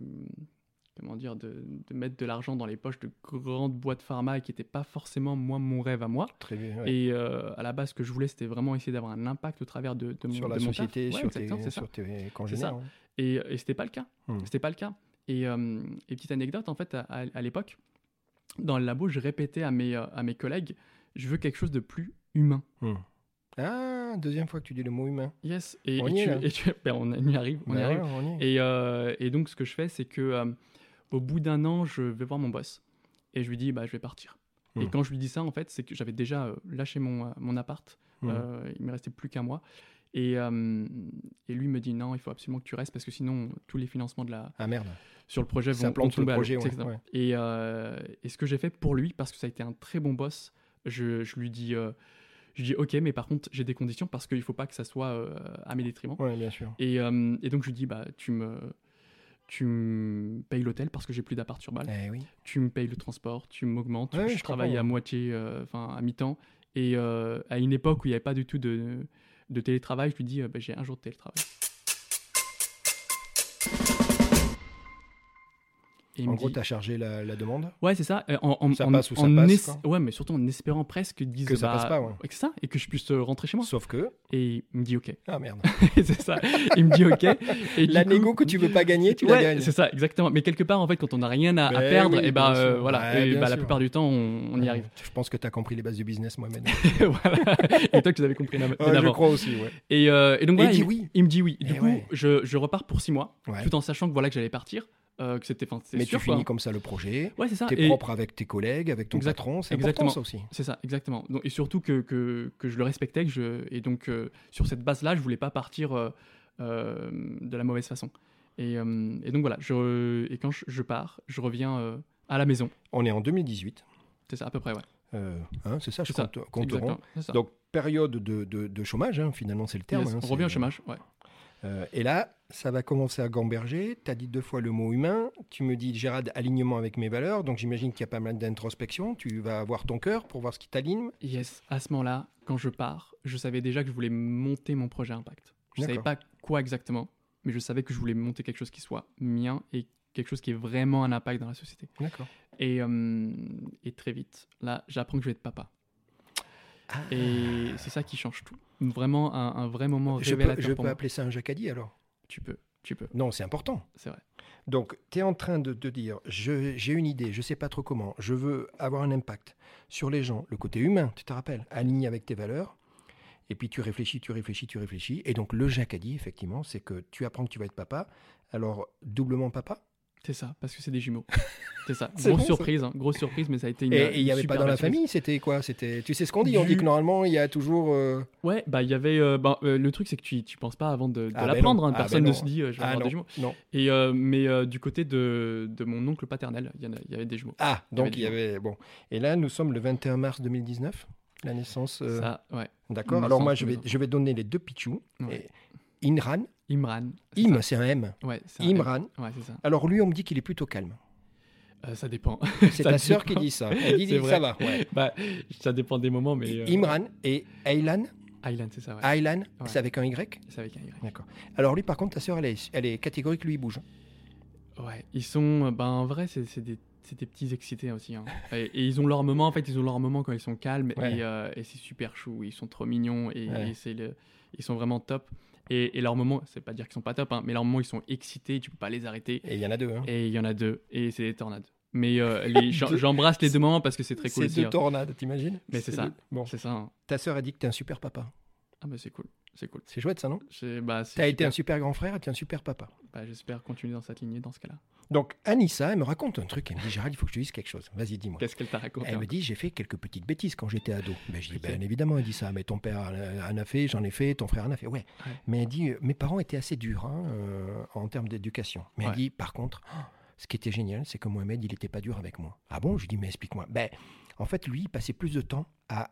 comment dire, de, de mettre de l'argent dans les poches de grandes boîtes pharma et qui n'était pas forcément moi mon rêve à moi. Très bien. ouais. Et euh, à la base, ce que je voulais, c'était vraiment essayer d'avoir un impact au travers de, de mon sur la de société, Ouais, sur, tes, ça. sur tes congénères. ça. ouais. Et, et c'était pas le cas. Hmm. C'était pas le cas. Et, euh, et petite anecdote, en fait, à, à- à l'époque, dans le labo, je répétais à mes, euh, à mes collègues, je veux quelque chose de plus humain. Ah, deuxième fois que tu dis le mot humain. Yes. Et, On et y tu- là. et tu- ben, on y arrive. On y Bah arrive. on y. Et, euh, et donc, ce que je fais, c'est que euh, au bout d'un an, je vais voir mon boss et je lui dis, bah, je vais partir. Et Hmm. quand je lui dis ça, en fait, c'est que j'avais déjà euh, lâché mon, euh, mon appart. Hmm. Euh, il me restait plus qu'un mois. Et, euh, et lui me dit, non, il faut absolument que tu restes parce que sinon, tous les financements de la, Ah merde. sur le projet vont, vont tomber le à l'eau. projet, ouais. Et, et ce que j'ai fait pour lui, parce que ça a été un très bon boss, je, je lui dis, je dis, ok, mais par contre, j'ai des conditions parce qu'il faut pas que ça soit euh, à mes détriments. Ouais, bien sûr. Et, euh, et donc je lui dis, bah, tu me, tu me payes l'hôtel parce que j'ai plus d'appart sur Bâle. Eh oui. Tu me payes le transport, tu m'augmentes. Ouais, je, je travaille comprends, à moitié, euh, enfin à mi-temps. Et euh, à une époque où il n'y avait pas du tout de, de télétravail, je lui dis, euh, bah, j'ai un jour de télétravail. Et En gros, dit- tu as chargé la, la demande. Ouais, c'est ça. euh, En, en- Ça en- passe ou ça passe, es-. Ouais, mais surtout en espérant presque qu'ils disent Que ça bah, passe pas, ouais. que ça, et que je puisse euh, rentrer chez moi. Sauf que. Et il me dit OK. Ah merde. [laughs] c'est ça. Il me dit OK. Et La coup- négo que tu veux pas gagner, tu la Ouais, gagnes. c'est ça, exactement. Mais quelque part, en fait, quand on n'a rien à, à Ben perdre, oui, et ben euh, sûr. voilà, Ouais, et bah, la plupart du temps, on, on y arrive. Je pense que tu as compris les bases du business, Mohamed. [laughs] voilà. Et toi, tu avais compris la- bien je crois aussi, ouais. Et, euh, et donc voilà, il oui. il me dit oui. Du Eh coup, je, repars pour six mois, tout en sachant que voilà que j'allais partir, euh, que c'était, Mais sûr. tu quoi. finis comme ça le projet. Ouais, c'est ça. T'es Et- propre avec tes collègues, avec ton Exact- patron. C'est exactement. important ça aussi. C'est ça, exactement. Donc, et surtout que, que, que je le respectais, que je, et donc euh, sur cette base-là, je voulais pas partir euh, de la mauvaise façon. Et, et donc voilà, je, et quand je, je pars, je reviens à la maison. On est en 2018. C'est ça, à peu près, ouais. Euh, hein, c'est ça, je ça, compte, ça. Donc, période de, de- de chômage, hein, finalement, c'est le terme. Yes, hein, on revient au chômage, ouais. Euh, et là, ça va commencer à gamberger. Tu as dit deux fois le mot humain. Tu me dis, Gérard, alignement avec mes valeurs. Donc j'imagine qu'il y a pas mal d'introspection. Tu vas avoir ton cœur pour voir ce qui t'aligne. Yes, à ce moment-là, quand je pars, je savais déjà que je voulais monter mon projet Impact. Je ne savais pas quoi exactement, mais je savais que je voulais monter quelque chose qui soit mien et quelque chose qui ait vraiment un impact dans la société. D'accord. Et, euh, et très vite, là, j'apprends que je vais être papa. Ah. Et c'est ça qui change tout. Vraiment un, vrai moment je révélateur. Peux, je peux appeler ça un jacadi alors? Tu peux, tu peux. Non, c'est important. C'est vrai. Donc, tu es en train de te dire, j'ai une idée, je sais pas trop comment, je veux avoir un impact sur les gens, le côté humain, tu te rappelles, aligné avec tes valeurs. Et puis tu réfléchis, tu réfléchis, tu réfléchis. Et donc le jacadi, effectivement, c'est que tu apprends que tu vas être papa. Alors, doublement papa? C'est ça, parce que c'est des jumeaux. [laughs] C'est ça. grosse surprise, hein. grosse surprise, mais ça a été une. Et il n'y avait pas dans la famille, c'était quoi? C'était, tu sais ce qu'on dit On dit que normalement il y a toujours. Euh, ouais, bah il y avait. Euh, bah, euh, le truc c'est que tu, tu penses pas avant de, de ah, l'apprendre. Hein. Ah, Personne ne se dit je vais ah, avoir des jumeaux. Non. Et mais du côté de, de, mon oncle paternel, il y, y, avait des jumeaux. Ah, donc il y avait, bon. Et là, nous sommes le 21 mars 2019, la naissance. Ça, ouais. D'accord. Alors moi, je vais, je vais donner les deux pichous. Inran Imran. Im, c'est un M. Ouais, Imran. Ouais, c'est ça. Alors lui, on me dit qu'il est plutôt calme. Euh, ça dépend. C'est [laughs] ta sœur qui dit ça. Elle dit, [laughs] ça va. Bah, ça dépend des moments, mais. Euh, Imran et Aylan. Aylan, c'est ça. Aylan, c'est avec un Y. C'est avec un Y. D'accord. Alors lui, par contre, ta sœur, elle est, elle est catégorique. Lui, il bouge. Ouais, ils sont. Ben, en vrai, c'est des des petits excités aussi. Hein. [laughs] Et, ils ont leur moment, en fait, ils ont leur moment quand ils sont calmes et, euh, et c'est super chou. Ils sont trop mignons et, c'est le, ils sont vraiment top. Et, et leur moment, c'est pas dire qu'ils sont pas top, hein, mais leur moment, ils sont excités, tu peux pas les arrêter. Et il y en a deux. Hein. Et il y en a deux, et c'est des tornades. Mais euh, [laughs] j'embrasse les deux moments parce que c'est très cool. C'est deux tornades, t'imagines? Mais c'est ça. Bon, c'est ça. Hein. Ta sœur a dit que t'es un super papa. Ah bah c'est cool, c'est cool. C'est chouette ça, non bah, T'as été un super grand frère et tu es un super papa. Bah, J'espère continuer dans cette lignée dans ce cas-là. Donc Anissa, elle me raconte un truc. Elle me dit Gérald, il faut que je te dise quelque chose. Vas-y, dis-moi. Qu'est-ce qu'elle t'a raconté Elle me dit j'ai fait quelques petites bêtises quand j'étais ado. Ben, je dis bien évidemment, elle dit ça. Mais ton père en a fait, j'en ai fait, ton frère en a fait. Ouais. Mais elle dit mes parents étaient assez durs hein, euh, en termes d'éducation. Mais elle dit par contre, ce qui était génial, c'est que Mohamed, il n'était pas dur avec moi. Ah bon? Je lui dis mais explique-moi. Ben, en fait, lui, il passait plus de temps à,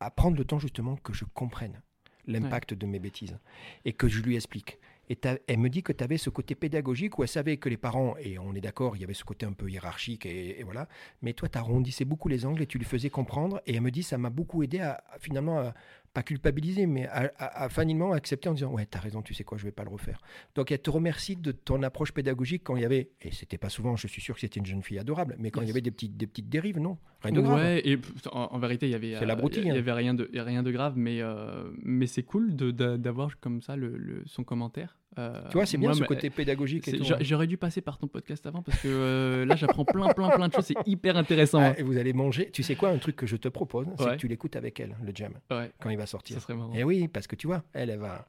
à prendre le temps justement que je comprenne l'impact de mes bêtises et que je lui explique. Et elle me dit que tu avais ce côté pédagogique où elle savait que les parents, et on est d'accord, il y avait ce côté un peu hiérarchique, et, voilà, mais toi, tu arrondissais beaucoup les angles et tu lui faisais comprendre. Et elle me dit, ça m'a beaucoup aidé à, finalement à, pas culpabiliser, mais à, à, finalement accepter en disant Ouais, t'as raison, tu sais quoi, je vais pas le refaire. Donc elle te remercie de ton approche pédagogique quand il y avait, et c'était pas souvent, je suis sûr que c'était une jeune fille adorable, mais quand il y avait des petites, des petites dérives, non Rien de grave. Ouais, et en, vérité, il y avait, la il y, hein. avait rien de, rien de grave, mais, euh, mais c'est cool d'avoir comme ça le, son commentaire. Euh, tu vois, c'est bien ce côté pédagogique. Hein. J'aurais dû passer par ton podcast avant parce que euh, là, j'apprends plein, plein, plein de choses. C'est hyper intéressant. Ah, et vous allez manger. Tu sais quoi, un truc que je te propose, c'est que tu l'écoutes avec elle, le jam, quand il va sortir. Ça serait marrant. Et oui, parce que tu vois, elle, elle va.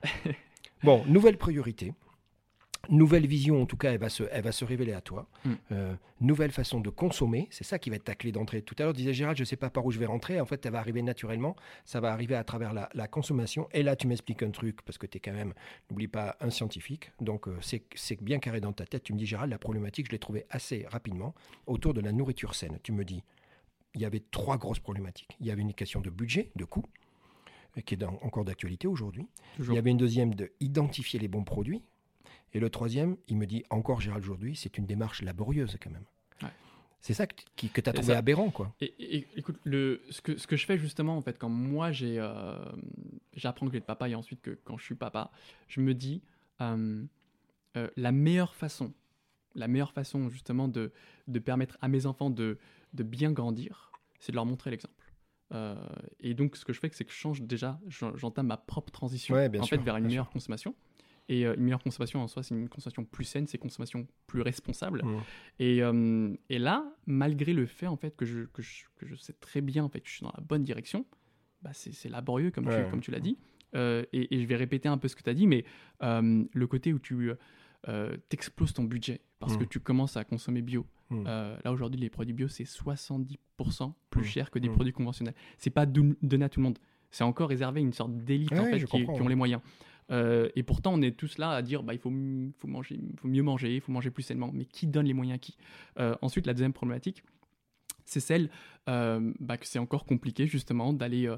bon, nouvelle priorité. Nouvelle vision, en tout cas, elle va se, elle va se révéler à toi. Mm. Euh, nouvelle façon de consommer, c'est ça qui va être ta clé d'entrée. Tout à l'heure, disait Gérald, je ne sais pas par où je vais rentrer. En fait, elle va arriver naturellement. Ça va arriver à travers la, consommation. Et là, tu m'expliques un truc, parce que tu es quand même, n'oublie pas, un scientifique. Donc, euh, c'est bien carré dans ta tête. Tu me dis, Gérald, la problématique, je l'ai trouvée assez rapidement autour de la nourriture saine. Tu me dis, il y avait trois grosses problématiques. Il y avait une question de budget, de coût qui est encore d'actualité aujourd'hui. Il y avait une deuxième de identifier les bons produits. Et le troisième, il me dit encore Gérald aujourd'hui, c'est une démarche laborieuse quand même. C'est ça que, tu as trouvé aberrant, quoi. Et, écoute, le, ce, que, ce que je fais justement, en fait, quand moi j'ai, euh, j'apprends que j'ai de papa et ensuite que quand je suis papa, je me dis euh, euh, la meilleure façon, la meilleure façon justement de, de permettre à mes enfants de, de bien grandir, c'est de leur montrer l'exemple. Euh, et donc, ce que je fais, c'est que je change déjà, j'entame ma propre transition en fait vers une meilleure consommation. Et euh, une meilleure consommation en soi, c'est une consommation plus saine, c'est une consommation plus responsable. Mmh. Et, euh, et, là, malgré le fait en fait que je, que je, que je, sais très bien en fait que je suis dans la bonne direction, bah c'est laborieux comme tu, comme tu l'as dit. Et, et, je vais répéter un peu ce que tu as dit, mais le côté où tu t'exploses ton budget parce que mmh. tu commences à consommer bio. Euh, là aujourd'hui, les produits bio, c'est 70% plus hmm. cher que des produits conventionnels. C'est pas donné à tout le monde. C'est encore réservé à une sorte d'élite en fait, qui, ont les moyens. Euh, et pourtant, on est tous là à dire bah, il faut, faut, manger, faut mieux manger, il faut manger plus sainement. Mais qui donne les moyens à qui? Euh, Ensuite, la deuxième problématique, c'est celle bah, que c'est encore compliqué justement d'aller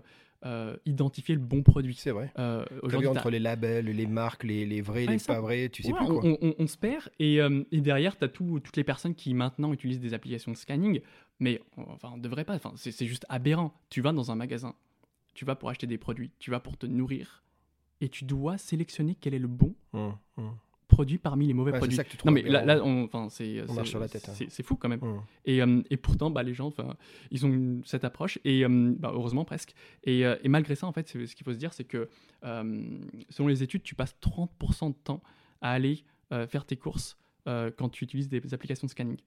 euh, identifier le bon produit. C'est vrai. Euh, aujourd'hui, entre les labels, les marques, les, les vrais, Ouais, les ça- pas vrais, tu sais Ouais, plus quoi. on, on- on se perd et, euh, et derrière, tu as toutes les personnes qui maintenant utilisent des applications de scanning, mais enfin, on devrait pas, enfin, c'est c'est juste aberrant. Tu vas dans un magasin, tu vas pour acheter des produits, tu vas pour te nourrir et tu dois sélectionner quel est le bon Hum, hum. produit parmi les mauvais Ouais, produits. ça que tu trouves Non mais là, on, c'est marche sur la tête, hein. c'est- fou quand même. Hum. Et, euh, et pourtant, bah, les gens, ils ont une- cette approche, et euh, bah, heureusement presque. Et, euh, et malgré ça, en fait, ce qu'il faut se dire, c'est que selon les études, tu passes 30% de temps à aller faire tes courses quand tu utilises des applications de scanning.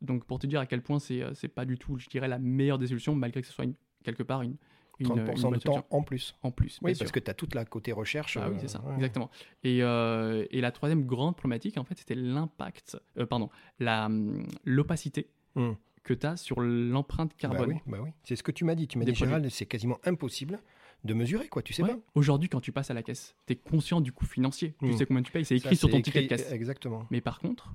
Donc, pour te dire à quel point c'est c'est pas du tout, je dirais, la meilleure des solutions, malgré que ce soit une- quelque part une, une, 30% une bonne de temps en plus. en plus. Oui, parce sûr. que tu as toute la côté recherche. Ah oui, euh, c'est ça, ouais. exactement. Et, euh, et la troisième grande problématique, en fait, c'était l'impact, euh, pardon, la, hum, l'opacité Hum. que tu as sur l'empreinte Bah carbone. oui, bah oui. C'est ce que tu m'as dit. Tu m'as dit. Gérald, c'est quasiment impossible de mesurer, quoi. Tu sais Ouais. pas Aujourd'hui, quand tu passes à la caisse, tu es conscient du coût financier. Tu Mm. sais combien tu payes, c'est Ça, écrit sur ton ticket de caisse. Exactement. Mais par contre,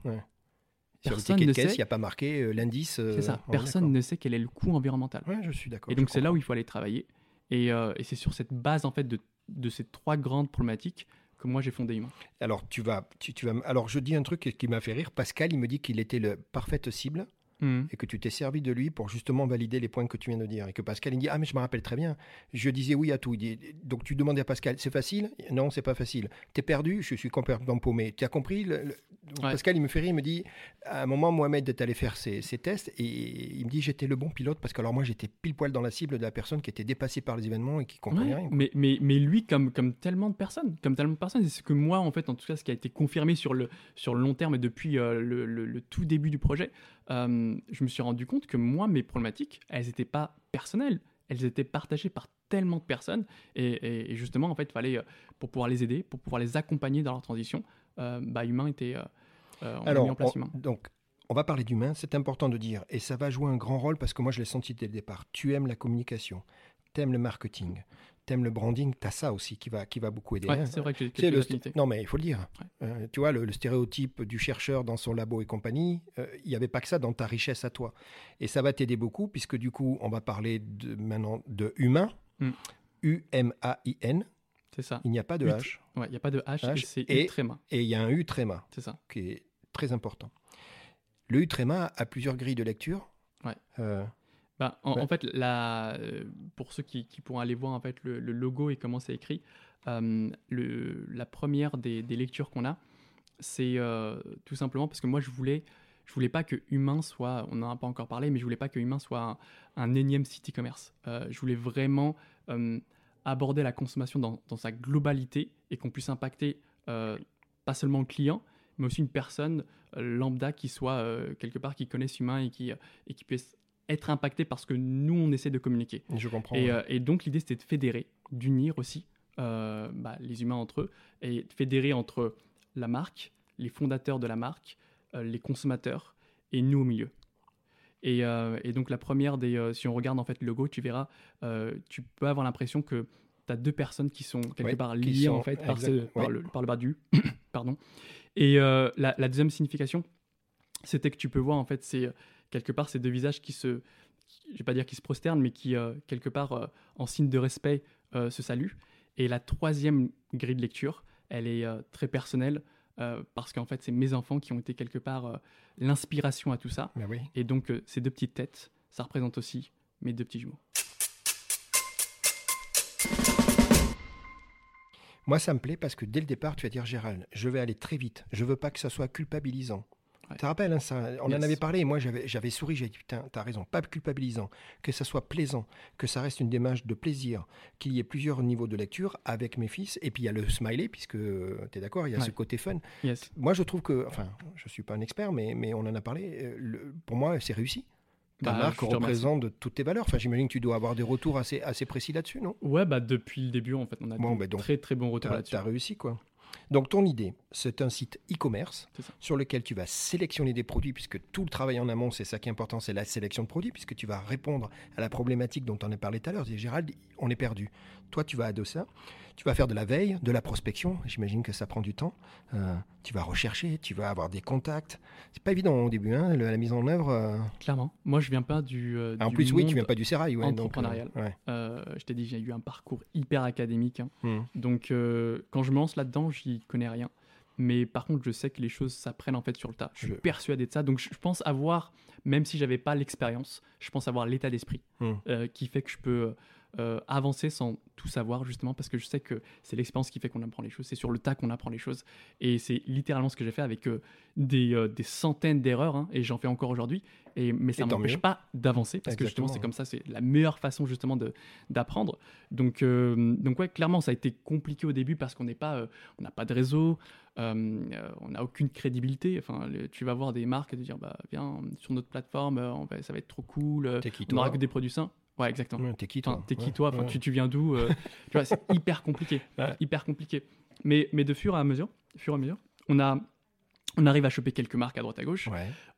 Sur le Personne ticket de caisse, il n'y a pas marqué euh, l'indice. euh, c'est ça, personne ne sait quel est le coût environnemental. Ouais, je suis d'accord. Et donc, c'est là où il faut aller travailler. Et, euh, et c'est sur cette base, en fait, de, de ces trois grandes problématiques que moi, j'ai fondé Humain. Alors, tu vas, tu, tu vas. Alors, je dis un truc qui m'a fait rire. Pascal, il me dit qu'il était le parfaite cible Mhm. et que tu t'es servi de lui pour justement valider les points que tu viens de dire. Et que Pascal, il dit Ah, mais je me rappelle très bien. Je disais oui à tout. Il dit, Donc, tu demandais à Pascal C'est facile? Non, c'est pas facile. T'es perdu? Je suis complètement paumé. Tu as compris le- le- Donc, Ouais. Pascal, il me fait rire. Il me dit À un moment, Mohamed est allé faire ses, ses tests et il me dit J'étais le bon pilote parce que alors moi, j'étais pile poil dans la cible de la personne qui était dépassée par les événements et qui comprenait Ouais, rien. mais, mais, mais lui, comme, comme tellement de personnes, comme tellement de personnes, c'est ce que moi, en fait, en tout cas, ce qui a été confirmé sur le, sur le long terme et depuis euh, le, le- le tout début du projet, euh, je me suis rendu compte que moi, mes problématiques, elles n'étaient pas personnelles, elles étaient partagées par tellement de personnes, et, et- et justement, en fait, fallait, euh, pour pouvoir les aider, pour pouvoir les accompagner dans leur transition, euh, bah, Humain était... euh, on Alors, mis en place on- Humain. donc, on va parler d'humain, c'est important de dire, et ça va jouer un grand rôle parce que moi je l'ai senti dès le départ. Tu aimes la communication, tu aimes le marketing, tu aimes le branding, tu as ça aussi qui va, qui va beaucoup aider. Ouais, hein. c'est vrai que Tu sais, le Non, mais il faut le dire. Ouais. Euh, tu vois, le, le stéréotype du chercheur dans son labo et compagnie, euh, il n'y avait pas que ça dans ta richesse à toi. Et ça va t'aider beaucoup, puisque du coup, on va parler de, maintenant de humain, Mm. U-M-A-I-N. C'est ça. Il n'y a pas de H, Ouais, il n'y a pas de H, H et c'est U tréma, et il y a un U tréma. c'est ça. qui est très important. Le U-tréma a plusieurs grilles de lecture. Ouais. Euh, Bah, en, Ouais. en fait, la, euh, pour ceux qui, qui pourront aller voir en fait, le, le logo et comment c'est écrit, euh, le, la première des, des lectures qu'on a, c'est euh, tout simplement parce que moi, je voulais, je voulais pas que Humain soit, on n'en a pas encore parlé, mais je voulais pas que Humain soit un, un énième site e-commerce. Euh, je voulais vraiment aborder la consommation dans, dans sa globalité et qu'on puisse impacter pas seulement le client, mais aussi une personne lambda qui soit quelque part qui connaisse Humain et qui, et qui puisse être impacté par ce que nous, on essaie de communiquer. je comprends. Et, euh, et donc, l'idée, c'était de fédérer, d'unir aussi euh, bah, les humains entre eux, et de fédérer entre la marque, les fondateurs de la marque, euh, les consommateurs, et nous au milieu. Et, euh, et donc, la première des... euh, si on regarde en fait le logo, tu verras, euh, tu peux avoir l'impression que tu as deux personnes qui sont quelque Ouais, part liées en fait par, le, par le bas du... [coughs] Pardon. Et la, la deuxième signification, c'était que tu peux voir en fait, c'est quelque part ces deux visages qui se, qui- je vais pas dire qui se prosternent, mais qui euh, quelque part euh, en signe de respect euh, se saluent. Et la troisième grille de lecture, elle est très personnelle parce qu'en fait c'est mes enfants qui ont été quelque part l'inspiration à tout ça. Oui. Et donc ces deux petites têtes, ça représente aussi mes deux petits jumeaux. Moi, ça me plaît parce que dès le départ, tu vas dire, Gérald, je vais aller très vite. Je veux pas que ça soit culpabilisant. Ouais. Tu te rappelles, hein, ça, on en avait parlé et moi j'avais souri, j'ai dit putain, t'as raison, pas culpabilisant, que ça soit plaisant, que ça reste une démarche de plaisir, qu'il y ait plusieurs niveaux de lecture avec mes fils, et puis il y a le smiley, puisque tu es d'accord, il y a Ouais. ce côté fun. Yes. Moi je trouve que, enfin, je suis pas un expert, mais, mais on en a parlé, euh, le- pour moi c'est réussi. Ta Bah, marque représente toutes tes valeurs. Enfin, j'imagine que tu dois avoir des retours assez, assez précis là-dessus, non? Ouais, bah depuis le début en fait, on a Bon, de bah, donc, très très bons retours là-dessus. as réussi, quoi. Donc, ton idée, c'est un site e-commerce sur lequel tu vas sélectionner des produits, puisque tout le travail en amont, c'est ça qui est important, c'est la sélection de produits, puisque tu vas répondre à la problématique dont on a parlé tout à l'heure. Gérald, on est perdu. Toi, tu vas adosser ça. tu vas faire de la veille, de la prospection. J'imagine que ça prend du temps. Euh, tu vas rechercher, tu vas avoir des contacts. C'est pas évident au début, hein, la mise en œuvre. euh. Clairement. Moi, je viens pas du. euh, En du plus, oui, tu viens pas du sérail. Ouais, donc, entrepreneurial. ouais. Je t'ai dit, j'ai eu un parcours hyper académique. hein. Hmm. Donc, quand je me lance là-dedans, j'y connais rien. Mais par contre, je sais que les choses s'apprennent en fait sur le tas. Je suis Je- persuadé de ça. Donc, je pense avoir, même si j'avais pas l'expérience, je pense avoir l'état d'esprit Hmm. qui fait que je peux euh, avancer sans tout savoir, justement, parce que je sais que c'est l'expérience qui fait qu'on apprend les choses. C'est sur le tas qu'on apprend les choses. Et c'est littéralement ce que j'ai fait avec euh, des, euh, des centaines d'erreurs, hein, et j'en fais encore aujourd'hui. Et, mais ça ne m'empêche pas d'avancer, parce que justement, c'est comme ça, c'est la meilleure façon justement de- d'apprendre. Donc, donc ouais, clairement, ça a été compliqué au début parce qu'on n'est pas, on n'a pas de réseau, euh, on n'a aucune crédibilité. Enfin, le- tu vas voir des marques et te dire, bah, viens sur notre plateforme, on va- ça va être trop cool. on aura que des produits sains. Ouais, exactement. T'es qui, Enfin, toi t'es qui Ouais, toi Enfin, ouais. tu, tu viens d'où euh, Tu vois, c'est hyper compliqué, [laughs] hyper compliqué. Mais, mais de fur et à mesure, fur et à mesure, on a, on arrive à choper quelques marques à droite à gauche.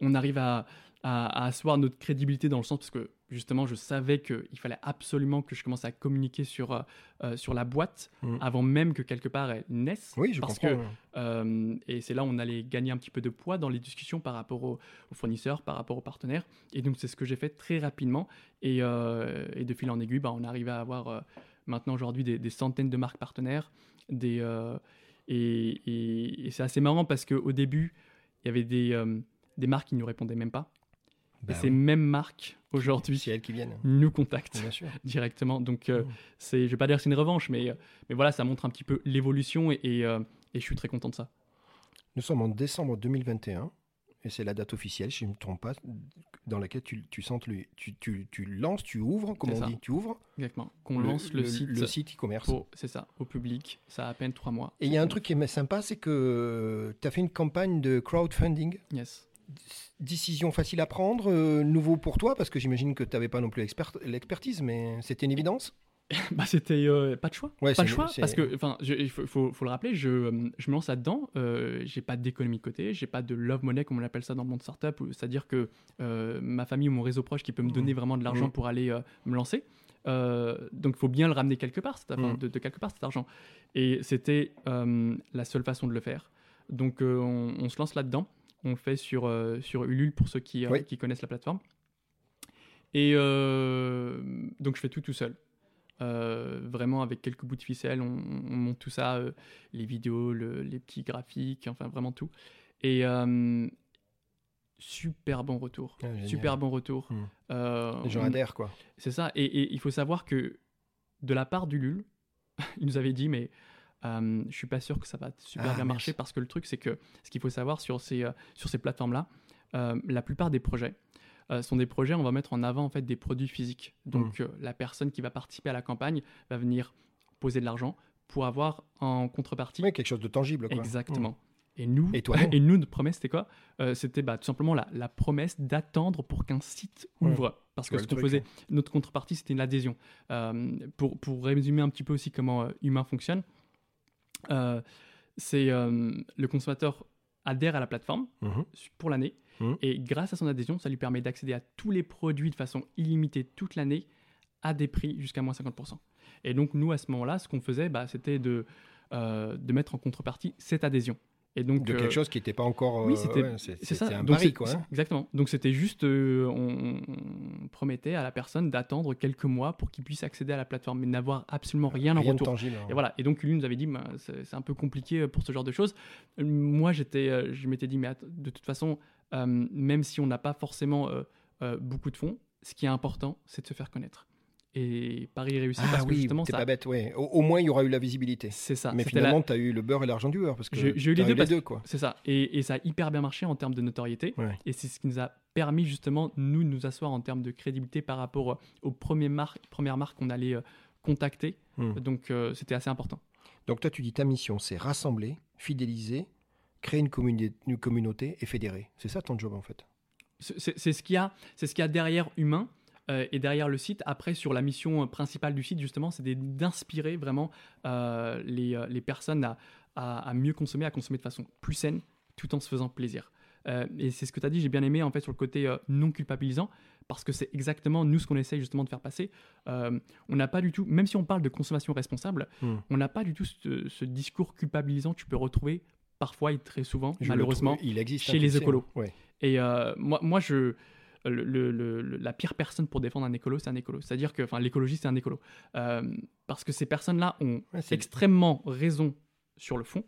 On arrive à, à, à asseoir notre crédibilité dans le sens parce que justement, je savais qu'il fallait absolument que je commence à communiquer sur, euh, euh, sur la boîte Mm. avant même que quelque part elle naisse. Oui, je parce comprends. que euh, et c'est là où on allait gagner un petit peu de poids dans les discussions par rapport aux, aux fournisseurs, par rapport aux partenaires. Et donc, c'est ce que j'ai fait très rapidement. Et, euh, et de fil en aiguille, bah, on arrive à avoir maintenant aujourd'hui des, des centaines de marques partenaires. Des, et et- et c'est assez marrant parce qu'au début, il y avait des, des marques qui ne nous répondaient même pas. Bah et ces mêmes marques, aujourd'hui, qui viennent. nous contactent directement. Donc, euh, Mm. c'est, je vais pas dire que c'est une revanche, mais, euh, mais voilà, ça montre un petit peu l'évolution et, et, euh, et je suis très content de ça. Nous sommes en décembre 2021 et c'est la date officielle, si je ne me trompe pas, dans laquelle tu, tu, sens le- tu, tu, tu lances, tu ouvres, comme on ça. dit, tu ouvres Exactement. Qu'on lance le, site, le site e-commerce. c'est ça, au public. Ça a à peine trois mois. Et il y a un truc qui est sympa, c'est que tu as fait une campagne de crowdfunding. Yes. Décision facile à prendre, euh, nouveau pour toi, parce que j'imagine que tu n'avais pas non plus l'expert- l'expertise, mais c'était une évidence. [laughs] bah, c'était euh, pas de choix. Ouais, pas de choix, parce que, enfin, il faut, faut- faut le rappeler, je, je me lance là-dedans. euh, j'ai pas d'économie de côté, j'ai pas de love money, comme on appelle ça dans le monde startup, c'est-à-dire que euh, ma famille ou mon réseau proche qui peut me donner vraiment de l'argent Mhm. pour aller me lancer. Donc, il faut bien le ramener quelque part, Mhm. de, de quelque part cet argent. Et c'était la seule façon de le faire. Donc, on, on se lance là-dedans. On fait sur, euh, sur Ulule pour ceux qui, euh, Oui. qui connaissent la plateforme. Et euh, donc, je fais tout tout seul. Vraiment avec quelques bouts de ficelle, on, on monte tout ça, les vidéos, le- les petits graphiques, enfin vraiment tout. Et super bon retour, Ah, super bon retour. Hmm. Euh, Les gens on- adhèrent, quoi. c'est ça. Et, et il faut savoir que de la part du LUL, [laughs] il nous avait dit, mais euh, je suis pas sûr que ça va super Ah, bien marcher parce que le truc, c'est que ce qu'il faut savoir sur ces, euh, sur ces plateformes-là, euh, la plupart des projets euh, sont des projets, on va mettre en avant en fait des produits physiques. Donc Mm. euh, la personne qui va participer à la campagne va venir poser de l'argent pour avoir en contrepartie Oui, quelque chose de tangible, quoi. Exactement. Et nous, Et toi, [laughs] et nous, notre promesse, c'était quoi? Euh, C'était bah, tout simplement la, la promesse d'attendre pour qu'un site Ouais. ouvre. Parce que Ouais, ce qu'on faisait, notre contrepartie, c'était une adhésion. Euh, pour, pour résumer un petit peu aussi comment euh, Humain fonctionne, c'est euh, le consommateur adhère à la plateforme Mhm. pour l'année. Mhm. Et grâce à son adhésion, ça lui permet d'accéder à tous les produits de façon illimitée toute l'année à des prix jusqu'à moins 50%. Et donc, nous, à ce moment-là, ce qu'on faisait, bah, c'était de, euh, de mettre en contrepartie cette adhésion. Et donc, De euh, quelque chose qui n'était pas encore. oui, euh, c'était ouais, un Donc, quoi. hein. Exactement. Donc c'était juste, euh, on, on promettait à la personne d'attendre quelques mois pour qu'il puisse accéder à la plateforme, mais n'avoir absolument rien en Rien retour. tangible. hein. Et voilà. Et donc lui nous avait dit, bah, c'est un peu compliqué pour ce genre de choses. Euh, Moi j'étais, euh, je m'étais dit, mais de toute façon, euh, même si on n'a pas forcément euh, euh, beaucoup de fonds, ce qui est important, c'est de se faire connaître. Et Paris réussit Ah parce que oui, justement t'es ça, pas bête, ouais. Au, au moins, il y aura eu la visibilité. c'est ça. Mais C'était la- finalement, tu as eu le beurre et l'argent du beurre. Parce que J'ai- eu les deux parce- quoi. C'est ça. Et, et ça a hyper bien marché en termes de notoriété. Ouais. Et c'est ce qui nous a permis justement, nous, de nous asseoir en termes de crédibilité par rapport euh, aux premières marques, premières marques qu'on allait euh, contacter. Hmm. Donc euh, c'était assez important. Donc toi, tu dis ta mission, c'est rassembler, fidéliser, créer une, communi- une communauté et fédérer. C'est ça ton job, en fait? C'est ce qu'il y, a- ce qu'il y a derrière Humain euh, et derrière le site. Après, sur la mission euh, principale du site, justement, c'est d'inspirer vraiment euh, les, les personnes à, à- à mieux consommer, à consommer de façon plus saine, tout en se faisant plaisir. Euh, et c'est ce que tu as dit, j'ai bien aimé en fait sur le côté non culpabilisant, parce que c'est exactement nous ce qu'on essaye justement de faire passer. On n'a pas du tout, même si on parle de consommation responsable, Hmm. on n'a pas du tout ce, ce discours culpabilisant que tu peux retrouver parfois et très souvent, Je malheureusement. trouve- il existe chez les écolos. Ouais. Et euh, moi, moi, je. Le- le- la pire personne pour défendre un écolo, c'est un écolo. C'est-à-dire que, enfin, l'écologiste, c'est un écolo. Euh, parce que ces personnes-là ont Ouais, extrêmement raison sur le fond,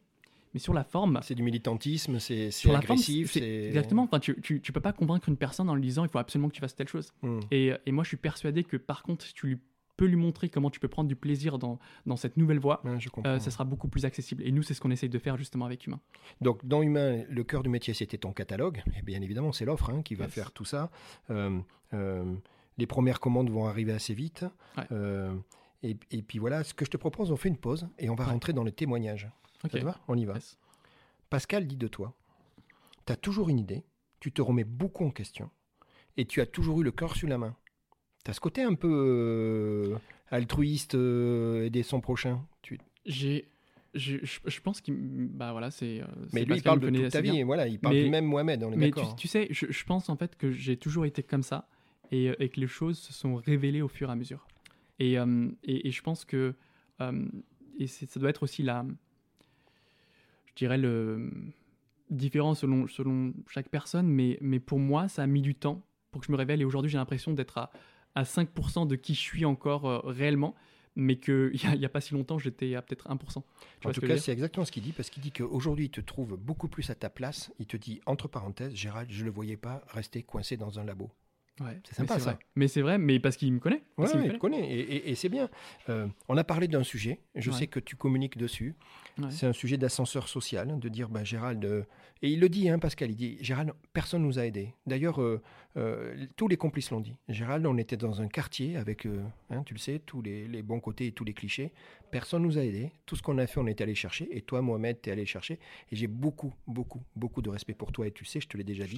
mais sur la forme, C'est du militantisme, c'est c'est sur la forme, agressif. c'est- c'est- exactement. Enfin, tu, tu, tu peux pas convaincre une personne en lui disant il faut absolument que tu fasses telle chose. Hmm. Et, et moi, je suis persuadé que par contre, si tu lui peux lui montrer comment tu peux prendre du plaisir dans, dans cette nouvelle voie, Ouais, je comprends. euh, ça sera beaucoup plus accessible. Et nous, c'est ce qu'on essaye de faire justement avec Humain. Donc, dans Humain, le cœur du métier, c'était ton catalogue. Et bien évidemment, c'est l'offre hein, qui va Yes. faire tout ça. Euh, euh, les premières commandes vont arriver assez vite. Ouais. Et, et puis voilà, ce que je te propose, on fait une pause et on va Ouais. rentrer dans le témoignage. Ok. Ça te va? On y va. Yes. Pascal dit de toi, tu as toujours une idée, tu te remets beaucoup en question et tu as toujours eu le cœur sur la main. Tu as ce côté un peu euh, altruiste, euh, aider son prochain. Tu... J'ai, je, je, je pense qu'il, bah voilà, c'est. euh, Mais lui, il parle de toute ta vie. et Voilà, il parle Mais- du même Mohamed, on est Mais tu, tu sais, je, je pense en fait que j'ai toujours été comme ça et, et que les choses se sont révélées au fur et à mesure. Et, euh, et, et je pense que euh, et ça doit être aussi la, je dirais le différent selon selon chaque personne, mais mais pour moi ça a mis du temps pour que je me révèle et aujourd'hui j'ai l'impression d'être à à 5% de qui je suis encore euh, réellement, mais qu'il [laughs] n'y a, y a pas si longtemps j'étais à peut-être 1%. Tu vois En tout cas, c'est exactement ce qu'il dit, parce qu'il dit qu'aujourd'hui, il te trouve beaucoup plus à ta place. Il te dit, entre parenthèses, Gérald, je ne le voyais pas rester coincé dans un labo. Ouais, C'est sympa, mais ça. vrai. Mais c'est vrai, mais parce qu'il me connaît. Me il te connaît, et, et- et c'est bien. Euh, on a parlé d'un sujet, je Ouais. sais que tu communiques dessus. Ouais. C'est un sujet d'ascenseur social, de dire, bah, Gérald, euh, et il le dit, hein, Pascal, il dit, Gérald, personne nous a aidés. D'ailleurs, euh, euh, tous les complices l'ont dit. Gérald, on était dans un quartier avec, euh, hein, tu le sais, tous les, les bons côtés et tous les clichés. Personne nous a aidés. Tout ce qu'on a fait, on est allé chercher. Et toi, Mohamed, tu es allé chercher. Et j'ai beaucoup, beaucoup, beaucoup de respect pour toi. Et tu sais, je te l'ai déjà dit.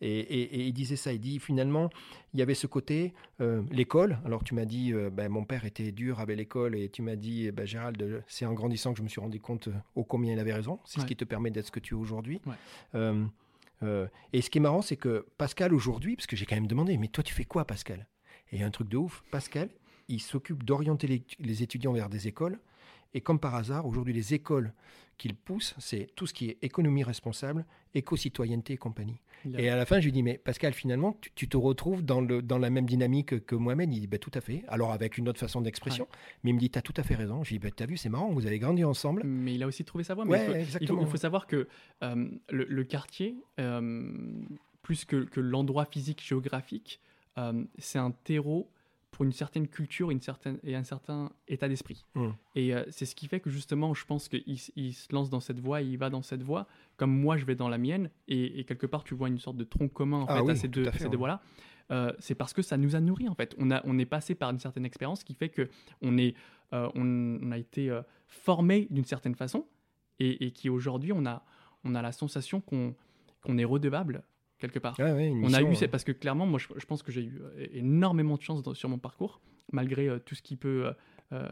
Et, et- et il disait ça, il dit finalement, il y avait ce côté, euh, l'école, alors tu m'as dit, ben, mon père était dur avec l'école, et tu m'as dit, ben, Gérald, c'est en grandissant que je me suis rendu compte ô combien il avait raison, c'est ce qui te permet d'être ce que tu es aujourd'hui. Ouais. Euh, et ce qui est marrant, c'est que Pascal aujourd'hui, parce que j'ai quand même demandé, mais toi tu fais quoi Pascal? Et il y a un truc de ouf, Pascal, il s'occupe d'orienter les étudiants vers des écoles, et comme par hasard, aujourd'hui les écoles qu'il pousse, c'est tout ce qui est économie responsable, éco-citoyenneté et compagnie. Et à la fin, je lui dis, mais Pascal, finalement, tu, tu te retrouves dans, le, dans la même dynamique que Mohamed. Il dit, bah, tout à fait. Alors, avec une autre façon d'expression. Mais il me dit, tu as tout à fait raison. Je lui dis, bah, t'as vu, c'est marrant, vous avez grandi ensemble. Mais il a aussi trouvé sa voie. mais Ouais, il, faut, il faut- exactement. il faut savoir que euh, le, le quartier, euh, plus que, que l'endroit physique géographique, euh, c'est un terreau pour une certaine culture une certaine, et un certain état d'esprit. Mm. Et euh, c'est ce qui fait que justement, je pense qu'il il se lance dans cette voie, et il va dans cette voie, comme moi je vais dans la mienne, et, et quelque part tu vois une sorte de tronc commun en Ah fait, oui, à ces deux, voies-là. Euh, c'est parce que ça nous a nourris en fait. On, a, on est passé par une certaine expérience qui fait que on, est, euh, on, on a été formé d'une certaine façon et, et qui aujourd'hui on a, on a la sensation qu'on qu'on est redevable quelque part. Ouais, On a eu, c'est parce que clairement, moi, je, je pense que j'ai eu euh, énormément de chance dans- sur mon parcours, malgré euh, tout ce qui peut euh,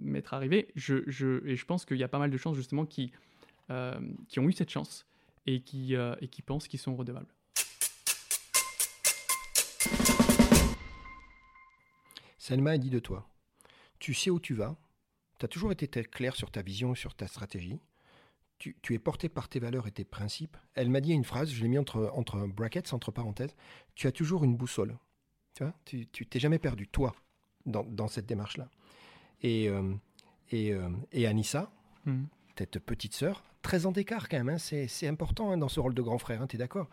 m'être arrivé. Je, je- et je pense qu'il y a pas mal de chances justement qui, euh, qui ont eu cette chance et qui, et qui pensent qu'ils sont redevables. Selma a dit de toi, tu sais où tu vas, tu as toujours été clair sur ta vision et sur ta stratégie, tu, tu es porté par tes valeurs et tes principes. Elle m'a dit une phrase, je l'ai mis entre, entre brackets, entre parenthèses, tu as toujours une boussole. Tu vois, tu t'es jamais perdu, toi, dans, dans cette démarche-là. Et, euh, et, euh, et Anissa, Mhm. cette petite sœur, 13 ans d'écart quand même, hein, c'est, important hein, dans ce rôle de grand frère, tu es d'accord?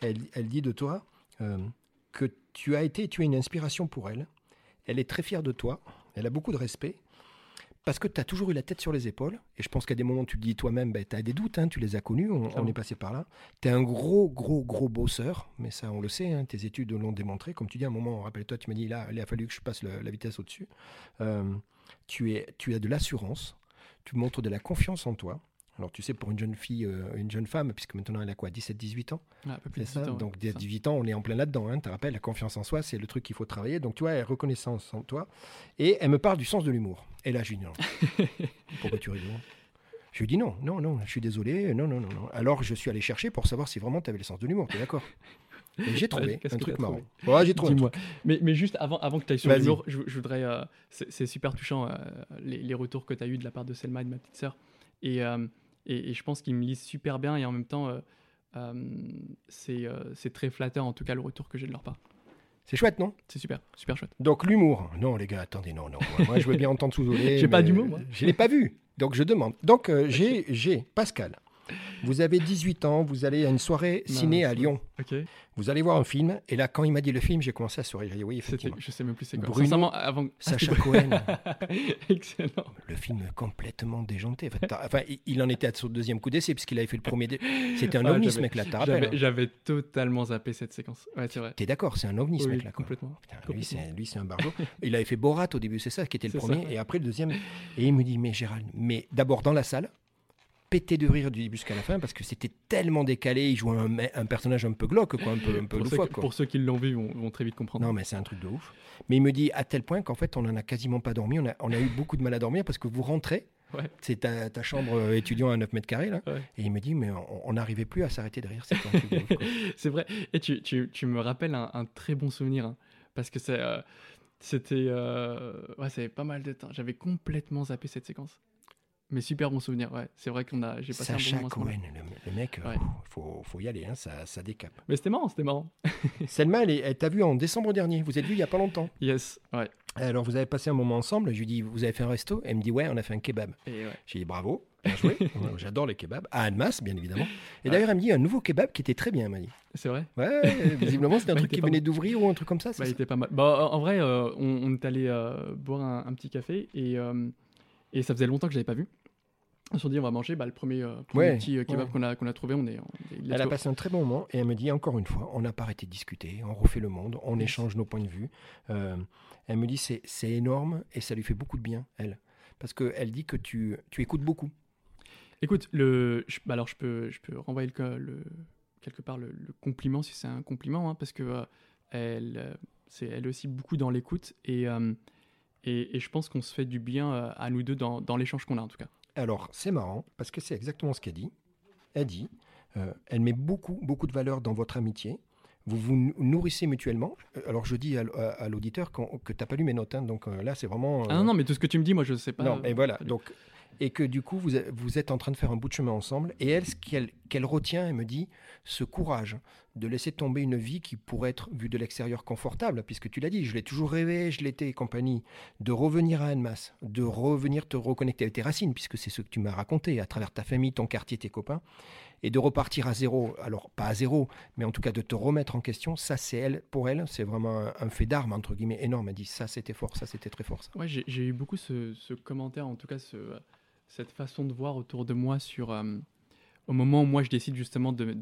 Elle, elle dit de toi euh, que tu as été, tu es une inspiration pour elle. Elle est très fière de toi, elle a beaucoup de respect, parce que tu as toujours eu la tête sur les épaules, et je pense qu'à des moments tu te dis toi-même, ben, tu as des doutes, hein, tu les as connus, on, est passé par là. Tu es un gros, gros, gros bosseur, mais ça on le sait, hein, tes études l'ont démontré. Comme tu dis, à un moment, rappelle-toi, tu m'as dit, là, il a fallu que je passe le- la vitesse au-dessus. Euh, tu, es, tu as de l'assurance, tu montres de la confiance en toi. Alors tu sais, pour une jeune fille, euh, une jeune femme, puisque maintenant elle a quoi, 17-18 ans Ouais, un peu plus c'est de ça. 18 ans, ouais, Donc, c'est dès ça. 18 ans, on est en plein là-dedans. Hein. Tu te rappelles, la confiance en soi, c'est le truc qu'il faut travailler. Donc, tu vois, elle en toi. Et elle me parle du sens de l'humour. Et là, je lui dis non. [laughs] Pourquoi tu rigoles? Je lui dis non, non, non, je suis désolé, non, non, non, non. Alors je suis allé chercher pour savoir si vraiment tu avais le sens de l'humour, t'es d'accord? Et J'ai [laughs] trouvé qu'est-ce un truc marrant. Ouais, j'ai trouvé Dis-moi. Mais, mais juste avant, avant que tu ailles sur l'humour, je, je voudrais. euh, c'est c'est super touchant euh, les, les retours que tu as eu de la part de Selma et de ma petite sœur. Et, euh, et, et je pense qu'ils me lisent super bien et en même temps, euh, euh, c'est euh, c'est très flatteur en tout cas le retour que j'ai de leur part. C'est chouette, non? C'est super, super chouette. Donc l'humour. Non, les gars, attendez, non, non. Moi, moi, je veux bien entendre sous-olé. [laughs] J'ai pas d'humour, moi. Je l'ai pas vu. Donc je demande. Donc euh, j'ai, Pascal. Vous avez 18 ans, vous allez à une soirée Non, ciné à Lyon. Vous allez voir un film, et là, quand il m'a dit le film, j'ai commencé à sourire. Oui, effectivement. je sais même plus c'est quoi. Bruno, avant. Sacha [laughs] Cohen, [laughs] Excellent. le film complètement déjanté. Enfin, il- en était à son deuxième coup d'essai, puisqu'il avait fait le premier. dé- C'était un Ah, ovni, ce mec-là, J'avais, hein totalement zappé cette séquence. Ouais, c'est vrai. T'es d'accord, c'est un ovni, ce Oui, mec-là. complètement. Putain, Complètement. c'est, lui, c'est un barjo. il avait fait Borat au début, c'est ça qui était le premier. ça. Et après, le deuxième. Et il me dit, mais Gérald, mais d'abord dans la salle, pété de rire du début jusqu'à la fin, parce que c'était tellement décalé. Il jouait un, personnage un peu glauque, quoi, un peu, un peu Pour ceux, loufoque. qui- quoi. pour ceux qui l'ont vu, vont, vont très vite comprendre. Non, mais c'est un truc de ouf. Mais il me dit à tel point qu'en fait, on en a quasiment pas dormi. On a, on a eu beaucoup de mal à dormir parce que vous rentrez. Ouais. C'est ta, ta chambre euh, étudiant à 9 mètres carrés, là. Ouais. Et il me dit, mais on n'arrivait plus à s'arrêter de rire. [laughs] C'est vrai. Et tu, tu, tu me rappelles un, un très bon souvenir. hein, parce que c'est, euh, c'était. euh, ouais, ça avait pas mal de temps. J'avais complètement zappé cette séquence. Mais super bon souvenir, ouais. C'est vrai qu'on a. J'ai passé Sacha un bon moment. Cohen, le, le mec, il Ouais. faut, faut y aller, hein, ça, ça décape. Mais c'était marrant, c'était marrant. [laughs] Selma, elle, elle t'a vu en décembre dernier. Vous êtes vu il y a pas longtemps. Yes, ouais. Alors, vous avez passé un moment ensemble. Je lui dis, vous avez fait un resto? Elle me dit, ouais, on a fait un kebab. Et ouais. J'ai dit, bravo, bien joué. [laughs] J'adore les kebabs. À Annemasse, bien évidemment. Et Ouais. d'ailleurs, elle me dit, un nouveau kebab qui était très bien, elle m'a dit. C'est vrai. Ouais, visiblement, c'était un [laughs] Bah, truc qui venait d'ouvrir ou un truc comme ça. Bah, il était pas mal. Bah, en vrai, euh, on, on est allé euh, boire un, un petit café et, euh, et ça faisait longtemps que je l'avais pas vu. On s'est dit, on va manger bah, le premier, euh, premier Ouais, petit euh, kebab ouais. qu'on a, trouvé. On est, on est- Elle a go. passé un très bon moment et elle me dit encore une fois, on n'a pas arrêté de discuter, on refait le monde, on Yes. échange nos points de vue. Euh, elle me dit c'est énorme et ça lui fait beaucoup de bien, elle. Parce qu'elle dit que tu, tu écoutes beaucoup. Écoute, le, je- bah alors je peux, je peux renvoyer le, quelque part le, le compliment si c'est un compliment, hein, parce que euh, elle, c'est elle aussi beaucoup dans l'écoute et, et, et je pense qu'on se fait du bien à nous deux dans, dans l'échange qu'on a en tout cas. Alors c'est marrant parce que c'est exactement ce qu'elle dit. Elle dit, euh, elle met beaucoup, beaucoup de valeur dans votre amitié. Vous vous nou- nourrissez mutuellement. Euh, Alors je dis à, l- à- à l'auditeur que tu n'as pas lu mes notes, hein, donc euh, là c'est vraiment... Ah non, non, mais tout ce que tu me dis, moi je sais pas. Non, et voilà. Donc, et que du coup, vous, êtes- vous êtes en train de faire un bout de chemin ensemble. Et elle, ce qu'elle qu'elle retient, elle me dit, ce courage de laisser tomber une vie qui pourrait être vue de l'extérieur confortable, puisque tu l'as dit, je l'ai toujours rêvé, je l'étais et compagnie, de revenir à Annemasse, de revenir te reconnecter avec tes racines, puisque c'est ce que tu m'as raconté à travers ta famille, ton quartier, tes copains, et de repartir à zéro. Alors, pas à zéro, mais en tout cas de te remettre en question. Ça, c'est elle, pour elle, c'est vraiment un, fait d'arme, entre guillemets, énorme. Elle dit, ça, c'était fort, ça, c'était très fort. Ça. Ouais, j'ai eu beaucoup ce, commentaire, en tout cas ce, cette façon de voir autour de moi sur euh, au moment où moi je décide justement de-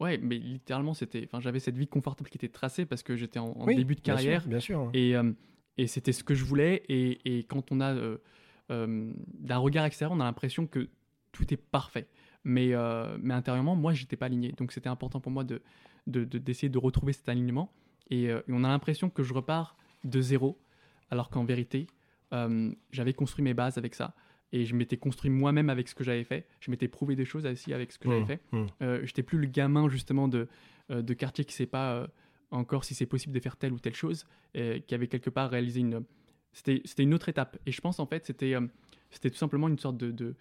ouais, mais littéralement c'était, enfin j'avais cette vie confortable qui était tracée parce que j'étais en, en Oui, début de bien sûr, carrière Bien sûr. et, euh, et c'était ce que je voulais et, et quand on a euh, euh, d'un regard extérieur, on a l'impression que tout est parfait. Mais, euh, mais intérieurement, moi, j'étais pas aligné. Donc c'était important pour moi de de- de- d'essayer de, retrouver cet alignement. Et, et on a l'impression que je repars de zéro, alors qu'en vérité, j'avais construit mes bases avec ça. Et je m'étais construit moi-même avec ce que j'avais fait. Je m'étais prouvé des choses aussi avec ce que j'avais Mmh, fait. mmh. Euh, j'étais plus le gamin justement de, euh, de quartier qui sait pas euh, encore si c'est possible de faire telle ou telle chose, et qui avait quelque part réalisé une. C'était c'était une autre étape. Et je pense en fait c'était euh, c'était tout simplement une sorte de de,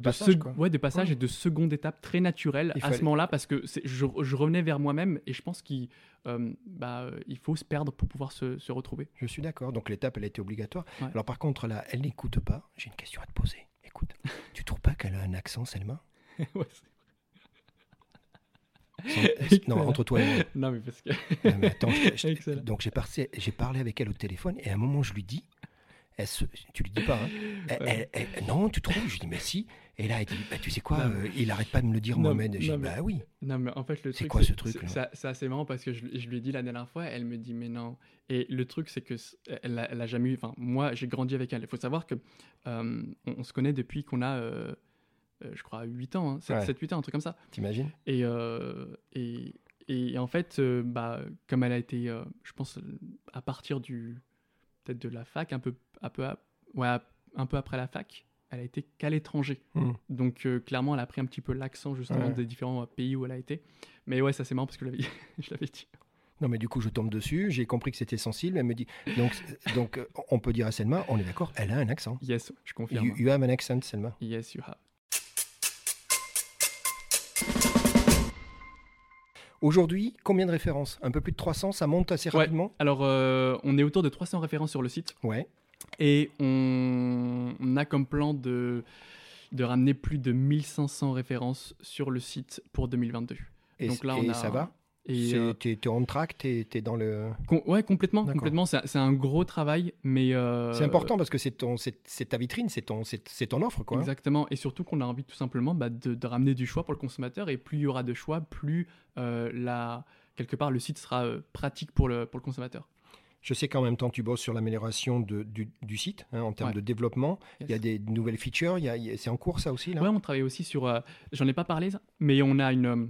De passage, quoi. ouais, de passage Ouais. et de seconde étape très naturelle Il à fallait- ce moment-là parce que c'est- je, je revenais vers moi-même et je pense qu'il euh, bah, il faut se perdre pour pouvoir se, se retrouver. Je suis d'accord. Donc l'étape, elle a été obligatoire. Ouais. Alors par contre, là, elle n'écoute pas. J'ai une question à te poser. Écoute, [laughs] tu trouves pas qu'elle a un accent, Selma? [laughs] Ouais, c'est- Non, entre toi et moi. [laughs] non mais parce que Non, mais attends, je- je- donc j'ai parlé, j'ai parlé avec elle au téléphone et à un moment je lui dis, elle se- tu lui dis pas, hein, elle- Ouais. elle- elle- non, tu trouves? Je lui dis mais si. Et là, elle dit, bah, tu sais quoi, euh, il arrête pas de me le dire Non, Mohamed. J'ai dit, bah oui. Non, mais en fait, le C'est quoi ce truc, c'est- assez marrant parce que je, je lui ai dit la dernière fois, elle me dit, mais non. Et le truc, c'est que elle, a- elle a jamais eu. Enfin, moi, j'ai grandi avec elle. Il faut savoir que euh, on, on se connaît depuis qu'on a, euh, je crois, 8 ans, hein, 7, Ouais. 8 ans, un truc comme ça. T'imagines? Et, et, et en fait, bah, comme elle a été, je pense, à partir du. Peut-être de la fac, un peu, un peu, à- ouais, un peu après la fac, elle a été qu'à l'étranger. Hmm. Donc euh, clairement, elle a pris un petit peu l'accent justement Ouais. des différents euh, pays où elle a été. Mais ouais, ça c'est marrant parce que je l'avais- [laughs] dit. Non, mais du coup, je tombe dessus. J'ai compris que c'était sensible. Elle me dit. Donc, [laughs] donc euh, on peut dire à Selma, on est d'accord, elle a un accent. Yes, je confirme. You, you have an accent, Selma. Yes, you have. Aujourd'hui, combien de références? Un peu plus de 300, ça monte assez Ouais. rapidement? Alors, euh, on est autour de 300 références sur le site Ouais. Et on, on a comme plan de, de ramener plus de 1500 références sur le site pour 2022. Et, Donc là, et on a- ça va? Et euh, T'es t'es on track, t'es t'es dans le. com- ouais, complètement, complètement. C'est un gros travail, mais euh, C'est important parce que c'est ton, c'est c'est ta vitrine, c'est ton, c'est ton offre, quoi. Exactement, et surtout qu'on a envie tout simplement bah, de, de ramener du choix pour le consommateur, et plus il y aura de choix, plus euh, la, quelque part le site sera euh, pratique pour le, pour le consommateur. Je sais qu'en même temps, tu bosses sur l'amélioration du, du site hein, en termes Ouais. de développement. Yes. Il y a des nouvelles features. il y a- il y a- C'est en cours, ça aussi, là? Ouais, on travaille aussi sur, euh, j'en ai pas parlé, mais on a une, euh,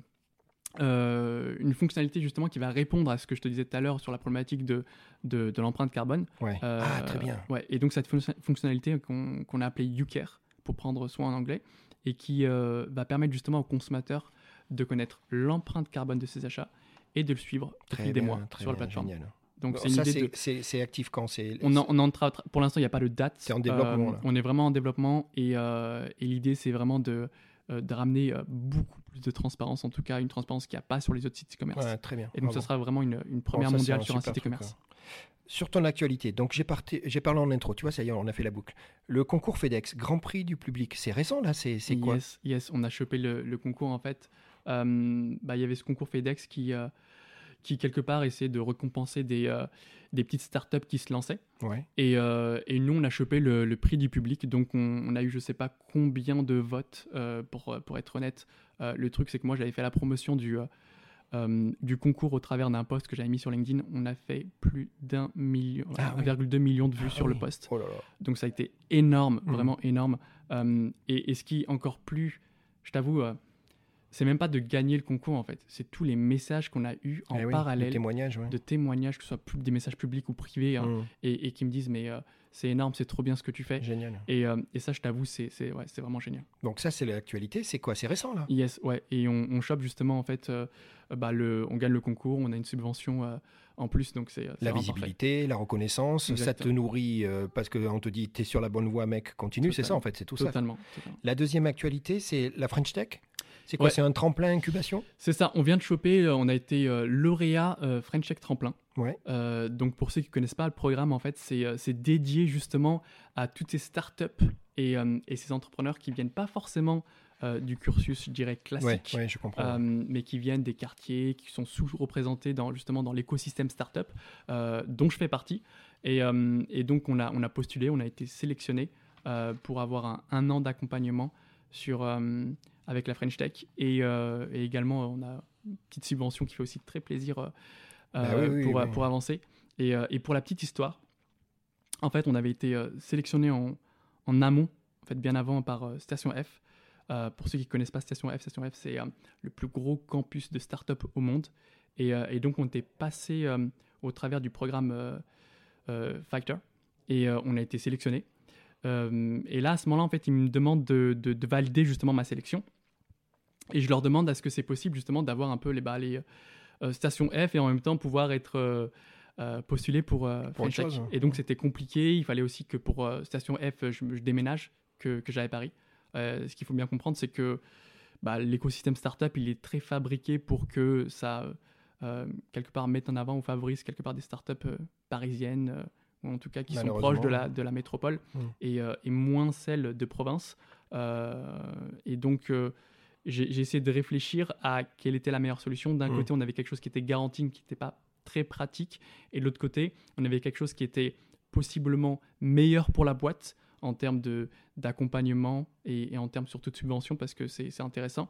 euh, une fonctionnalité justement qui va répondre à ce que je te disais tout à l'heure sur la problématique de, de, de l'empreinte carbone. Ouais. Euh, Ah, très bien. Ouais, et donc cette fonction- fonctionnalité qu'on a appelée YouCare, pour prendre soin en anglais, et qui euh, va permettre justement au consommateur de connaître l'empreinte carbone de ses achats et de le suivre fil des mois sur la plateforme. génial. Donc c'est une ça, idée c'est- de... c'est actif quand c'est. On, en- on est en tra- tra- pour l'instant, il n'y a pas de date. C'est en développement, Euh, là. on est vraiment en développement et, euh, et l'idée, c'est vraiment de, euh, de ramener beaucoup plus de transparence, en tout cas une transparence qu'il n'y a pas sur les autres sites e-commerce. Ouais, très bien. Et donc, ça sera vraiment une, une Bon, première ça, mondiale un sur un site e-commerce. ouais. Sur ton actualité, donc j'ai j'ai parlé en intro, tu vois, ça y est, on a fait la boucle. Le concours FedEx, Grand Prix du public, c'est récent là, c'est quoi? Yes, yes, on a chopé le, le concours en fait. Euh, bah, Il y avait ce concours FedEx qui, qui quelque part essayait de récompenser des, euh, des petites startups qui se lançaient. Ouais. Et, euh, et nous, on a chopé le, le prix du public. Donc, on, on a eu je sais pas combien de votes, euh, pour, pour être honnête. Le truc, c'est que moi, j'avais fait la promotion du, du concours au travers d'un post que j'avais mis sur LinkedIn. On a fait plus d'un million, Ah oui. 1,2 million de vues Ah sur le post. Oh là là. Donc ça a été énorme, Mhm. vraiment énorme. Et, et ce qui est encore plus, je t'avoue, c'est même pas de gagner le concours en fait, c'est tous les messages qu'on a eus en Eh oui, parallèle le témoignage, ouais. de témoignages, que ce soit des messages publics ou privés, hein, Mmh, et, et qui me disent mais euh, c'est énorme, c'est trop bien ce que tu fais. Génial. Et, euh, et ça, je t'avoue, c'est ouais, vraiment génial. Donc ça, c'est l'actualité. C'est quoi? C'est récent là? Yes, ouais. Et on, on chope justement en fait, euh, bah, le, on gagne le concours, on a une subvention en plus, donc c'est La parfait. visibilité, la reconnaissance, ça te nourrit euh, parce qu'on te dit, tu es sur la bonne voie, mec, continue. C'est ça en fait, c'est tout ça. Totalement. La deuxième actualité, c'est la French Tech. C'est quoi Ouais. C'est un tremplin incubation? C'est ça, on vient de choper, euh, on a été euh, lauréat euh, French Tech Tremplin. Ouais. Donc pour ceux qui ne connaissent pas le programme, en fait, c'est dédié justement à toutes ces startups et, et ces entrepreneurs qui viennent pas forcément euh, du cursus, je dirais, classique. ouais, je comprends. euh, mais qui viennent des quartiers, qui sont sous-représentés dans, justement dans l'écosystème startup, euh, dont je fais partie. Et, et donc, on a, on a postulé, on a été sélectionné pour avoir un, un an d'accompagnement sur, avec la French Tech. Et, euh, et également, on a une petite subvention qui fait aussi très plaisir euh, Bah euh, oui, oui, pour, oui. pour avancer. Et, et pour la petite histoire, en fait, on avait été sélectionné en, en amont, en fait, bien avant par Station F. Euh, pour ceux qui ne connaissent pas Station F, Station F, c'est euh, le plus gros campus de start-up au monde. Et, euh, et donc, on était passé au travers du programme Factor et on a été sélectionné. Et là, à ce moment-là, en fait, ils me demandent de, de- de valider justement ma sélection. Et je leur demande est-ce que c'est possible justement d'avoir un peu les, bah, les euh, stations F et en même temps pouvoir être euh, euh, postulé pour, Pour autre French Tech. chose, Et donc, c'était compliqué. Il fallait aussi que pour station F, je, je déménage, que, que j'aille à Paris. Ce qu'il faut bien comprendre, c'est que bah, l'écosystème startup, il est très fabriqué pour que ça, euh, quelque part, mette en avant ou favorise quelque part des startups euh, parisiennes, euh, ou en tout cas qui sont proches de la, de la métropole, Mm. et, et moins celles de province. Et donc, j'ai essayé de réfléchir à quelle était la meilleure solution. D'un Mm. côté, on avait quelque chose qui était garanti, qui n'était pas très pratique, et de l'autre côté, on avait quelque chose qui était possiblement meilleur pour la boîte en termes de- d'accompagnement et, et en termes surtout de subvention parce que c'est c'est intéressant,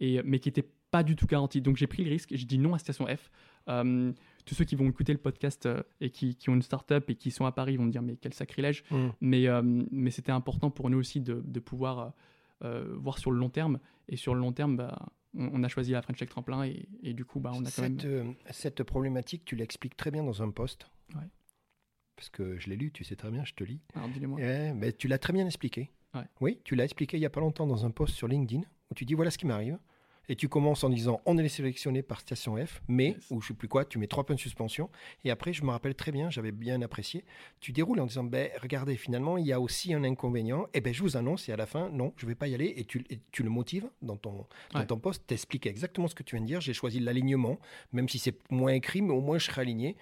et, mais qui n'était pas du tout garanti. Donc j'ai pris le risque, j'ai dit non à Station F. Euh, tous ceux qui vont écouter le podcast euh, et qui, qui ont une startup et qui sont à Paris vont me dire mais quel sacrilège. Mm. Mais, euh, mais c'était important pour nous aussi de, de pouvoir euh, euh, voir sur le long terme. Et sur le long terme, bah, on, a choisi la French Tech Tremplin et, et du coup, bah, on a quand cette, euh, cette problématique, tu l'expliques très bien dans un post. Ouais. Parce que je l'ai lu, tu sais très bien, je te lis. Alors dis-le-moi. Ouais, mais tu l'as très bien expliqué. Oui, tu l'as expliqué il n'y a pas longtemps dans un post sur LinkedIn où tu dis voilà ce qui m'arrive et tu commences en disant on est sélectionné par station F, mais, ou je sais plus quoi, tu mets trois points de suspension, et après, je me rappelle très bien, j'avais bien apprécié, tu déroules en disant ben, regardez, finalement, il y a aussi un inconvénient, et ben je vous annonce, et à la fin, non, je vais pas y aller, et tu, tu le motives dans ton, dans ton poste, t'expliques exactement ce que tu viens de dire, j'ai choisi l'alignement, même si c'est moins écrit, mais au moins je serai aligné,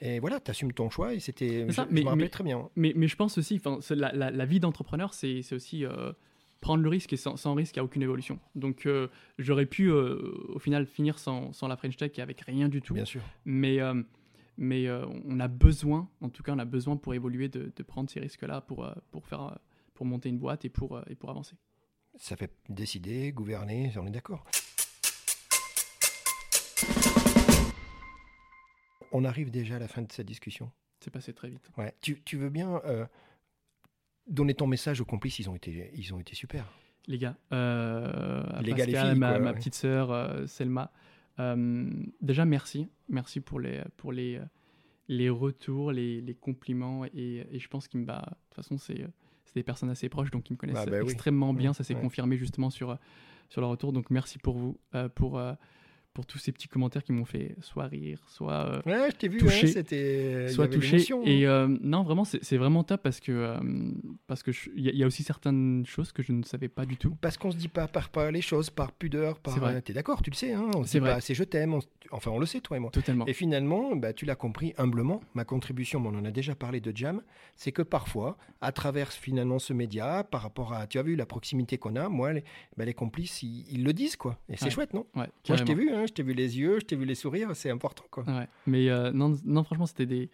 et voilà, tu assumes ton choix, et c'était, je, mais, me rappelle très bien. Mais, mais je pense aussi, la, la, la vie d'entrepreneur, c'est aussi... Euh, prendre le risque et sans, risque, il n'y a aucune évolution. Donc euh, j'aurais pu euh, au final finir sans, la French Tech avec rien du tout. Bien sûr. Mais, euh, mais on a besoin, en tout cas on a besoin pour évoluer de, prendre ces risques-là pour, pour, faire, pour monter une boîte et pour, et pour avancer. Ça fait décider, gouverner, on est d'accord. On arrive déjà à la fin de cette discussion. C'est passé très vite. Ouais. Tu, tu veux bien donner ton message aux complices, ils ont été, ils ont été super. Les gars, euh, les Pascal, gars, les filles, ma, petite sœur euh, Selma, euh, déjà merci, merci pour les, pour les, les retours, les, les compliments et, et, je pense qu'ils me, bah, de toute façon c'est des personnes assez proches donc ils me connaissent bah, bah extrêmement bien, ça s'est confirmé justement sur sur le retour. Donc merci pour vous, pour pour tous ces petits commentaires qui m'ont fait soit rire, soit euh, ouais, je t'ai vu, touché, c'était soit touché. Et euh, non, vraiment, c'est vraiment top parce que euh, parce que il y, a aussi certaines choses que je ne savais pas du tout. Parce qu'on se dit pas par, par les choses, par pudeur, par. T'es d'accord, tu le sais, hein, c'est vrai. C'est je t'aime. Enfin, on le sait toi et moi. Totalement. Et finalement, bah, tu l'as compris humblement. Ma contribution, on en a déjà parlé de Jam, c'est que parfois, à travers finalement ce média, par rapport à, tu as vu la proximité qu'on a, moi, les, bah, les complices, ils, le disent quoi. Et c'est chouette, non? Ouais, Moi, je t'ai vu. Hein, Hein, je t'ai vu les yeux, je t'ai vu les sourires, c'est important. Quoi. Mais euh, non, non, franchement, c'était des.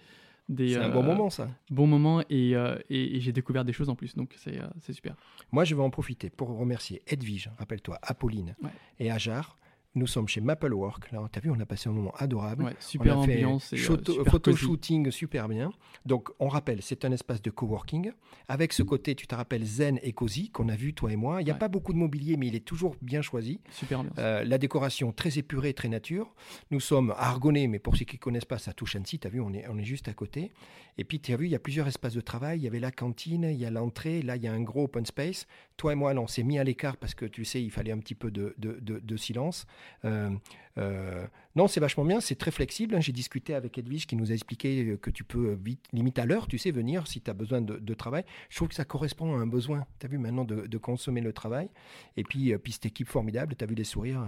des c'est un bon euh, moment, ça. Bon moment, euh, et, et, j'ai découvert des choses en plus, donc c'est, c'est super. Moi, je vais en profiter pour remercier Edwige, rappelle-toi, Apolline et Ajar nous sommes chez Maplework. Là, tu as vu, on a passé un moment adorable. super on a ambiance. Fait et, photo shooting super bien. Donc, on rappelle, c'est un espace de coworking. Avec ce côté, tu te rappelles, zen et cosy qu'on a vu, toi et moi. Il n'y a pas beaucoup de mobilier, mais il est toujours bien choisi. Super ambiance. Euh, la décoration très épurée, très nature. Nous sommes à Argonnet, mais pour ceux qui ne connaissent pas, ça touche Annecy. Tu as vu, on est, on est juste à côté. Et puis, tu as vu, il y a plusieurs espaces de travail. Il y avait la cantine, il y a l'entrée. Là, il y a un gros open space. Toi et moi, on s'est mis à l'écart parce que tu sais, il fallait un petit peu de, de, de silence. Euh, euh, non, c'est vachement bien, c'est très flexible. Hein. J'ai discuté avec Edwige qui nous a expliqué que tu peux vite, limite à l'heure, tu sais, venir si tu as besoin de, travail. Je trouve que ça correspond à un besoin, tu as vu maintenant, de, consommer le travail. Et puis, euh, puis cette équipe formidable, tu as vu les sourires.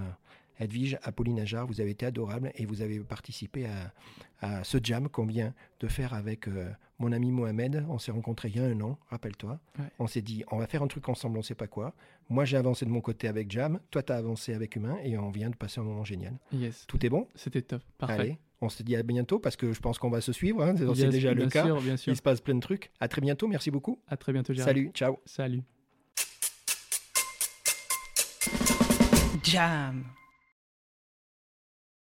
Edwige, Apolline Ajar, vous avez été adorables et vous avez participé à, ce jam qu'on vient de faire avec euh, mon ami Mohamed. On s'est rencontrés il y a un an, rappelle-toi. On s'est dit, on va faire un truc ensemble, on ne sait pas quoi. Moi, j'ai avancé de mon côté avec Jam, toi, tu as avancé avec Humain et on vient de passer un moment génial. Yes. Tout est bon? C'était top, parfait. Allez, on se dit à bientôt parce que je pense qu'on va se suivre. Hein. C'est déjà le cas. bien sûr. Il se passe plein de trucs. À très bientôt. Merci beaucoup. À très bientôt, Gérard. Salut. Ciao. Salut. Jam.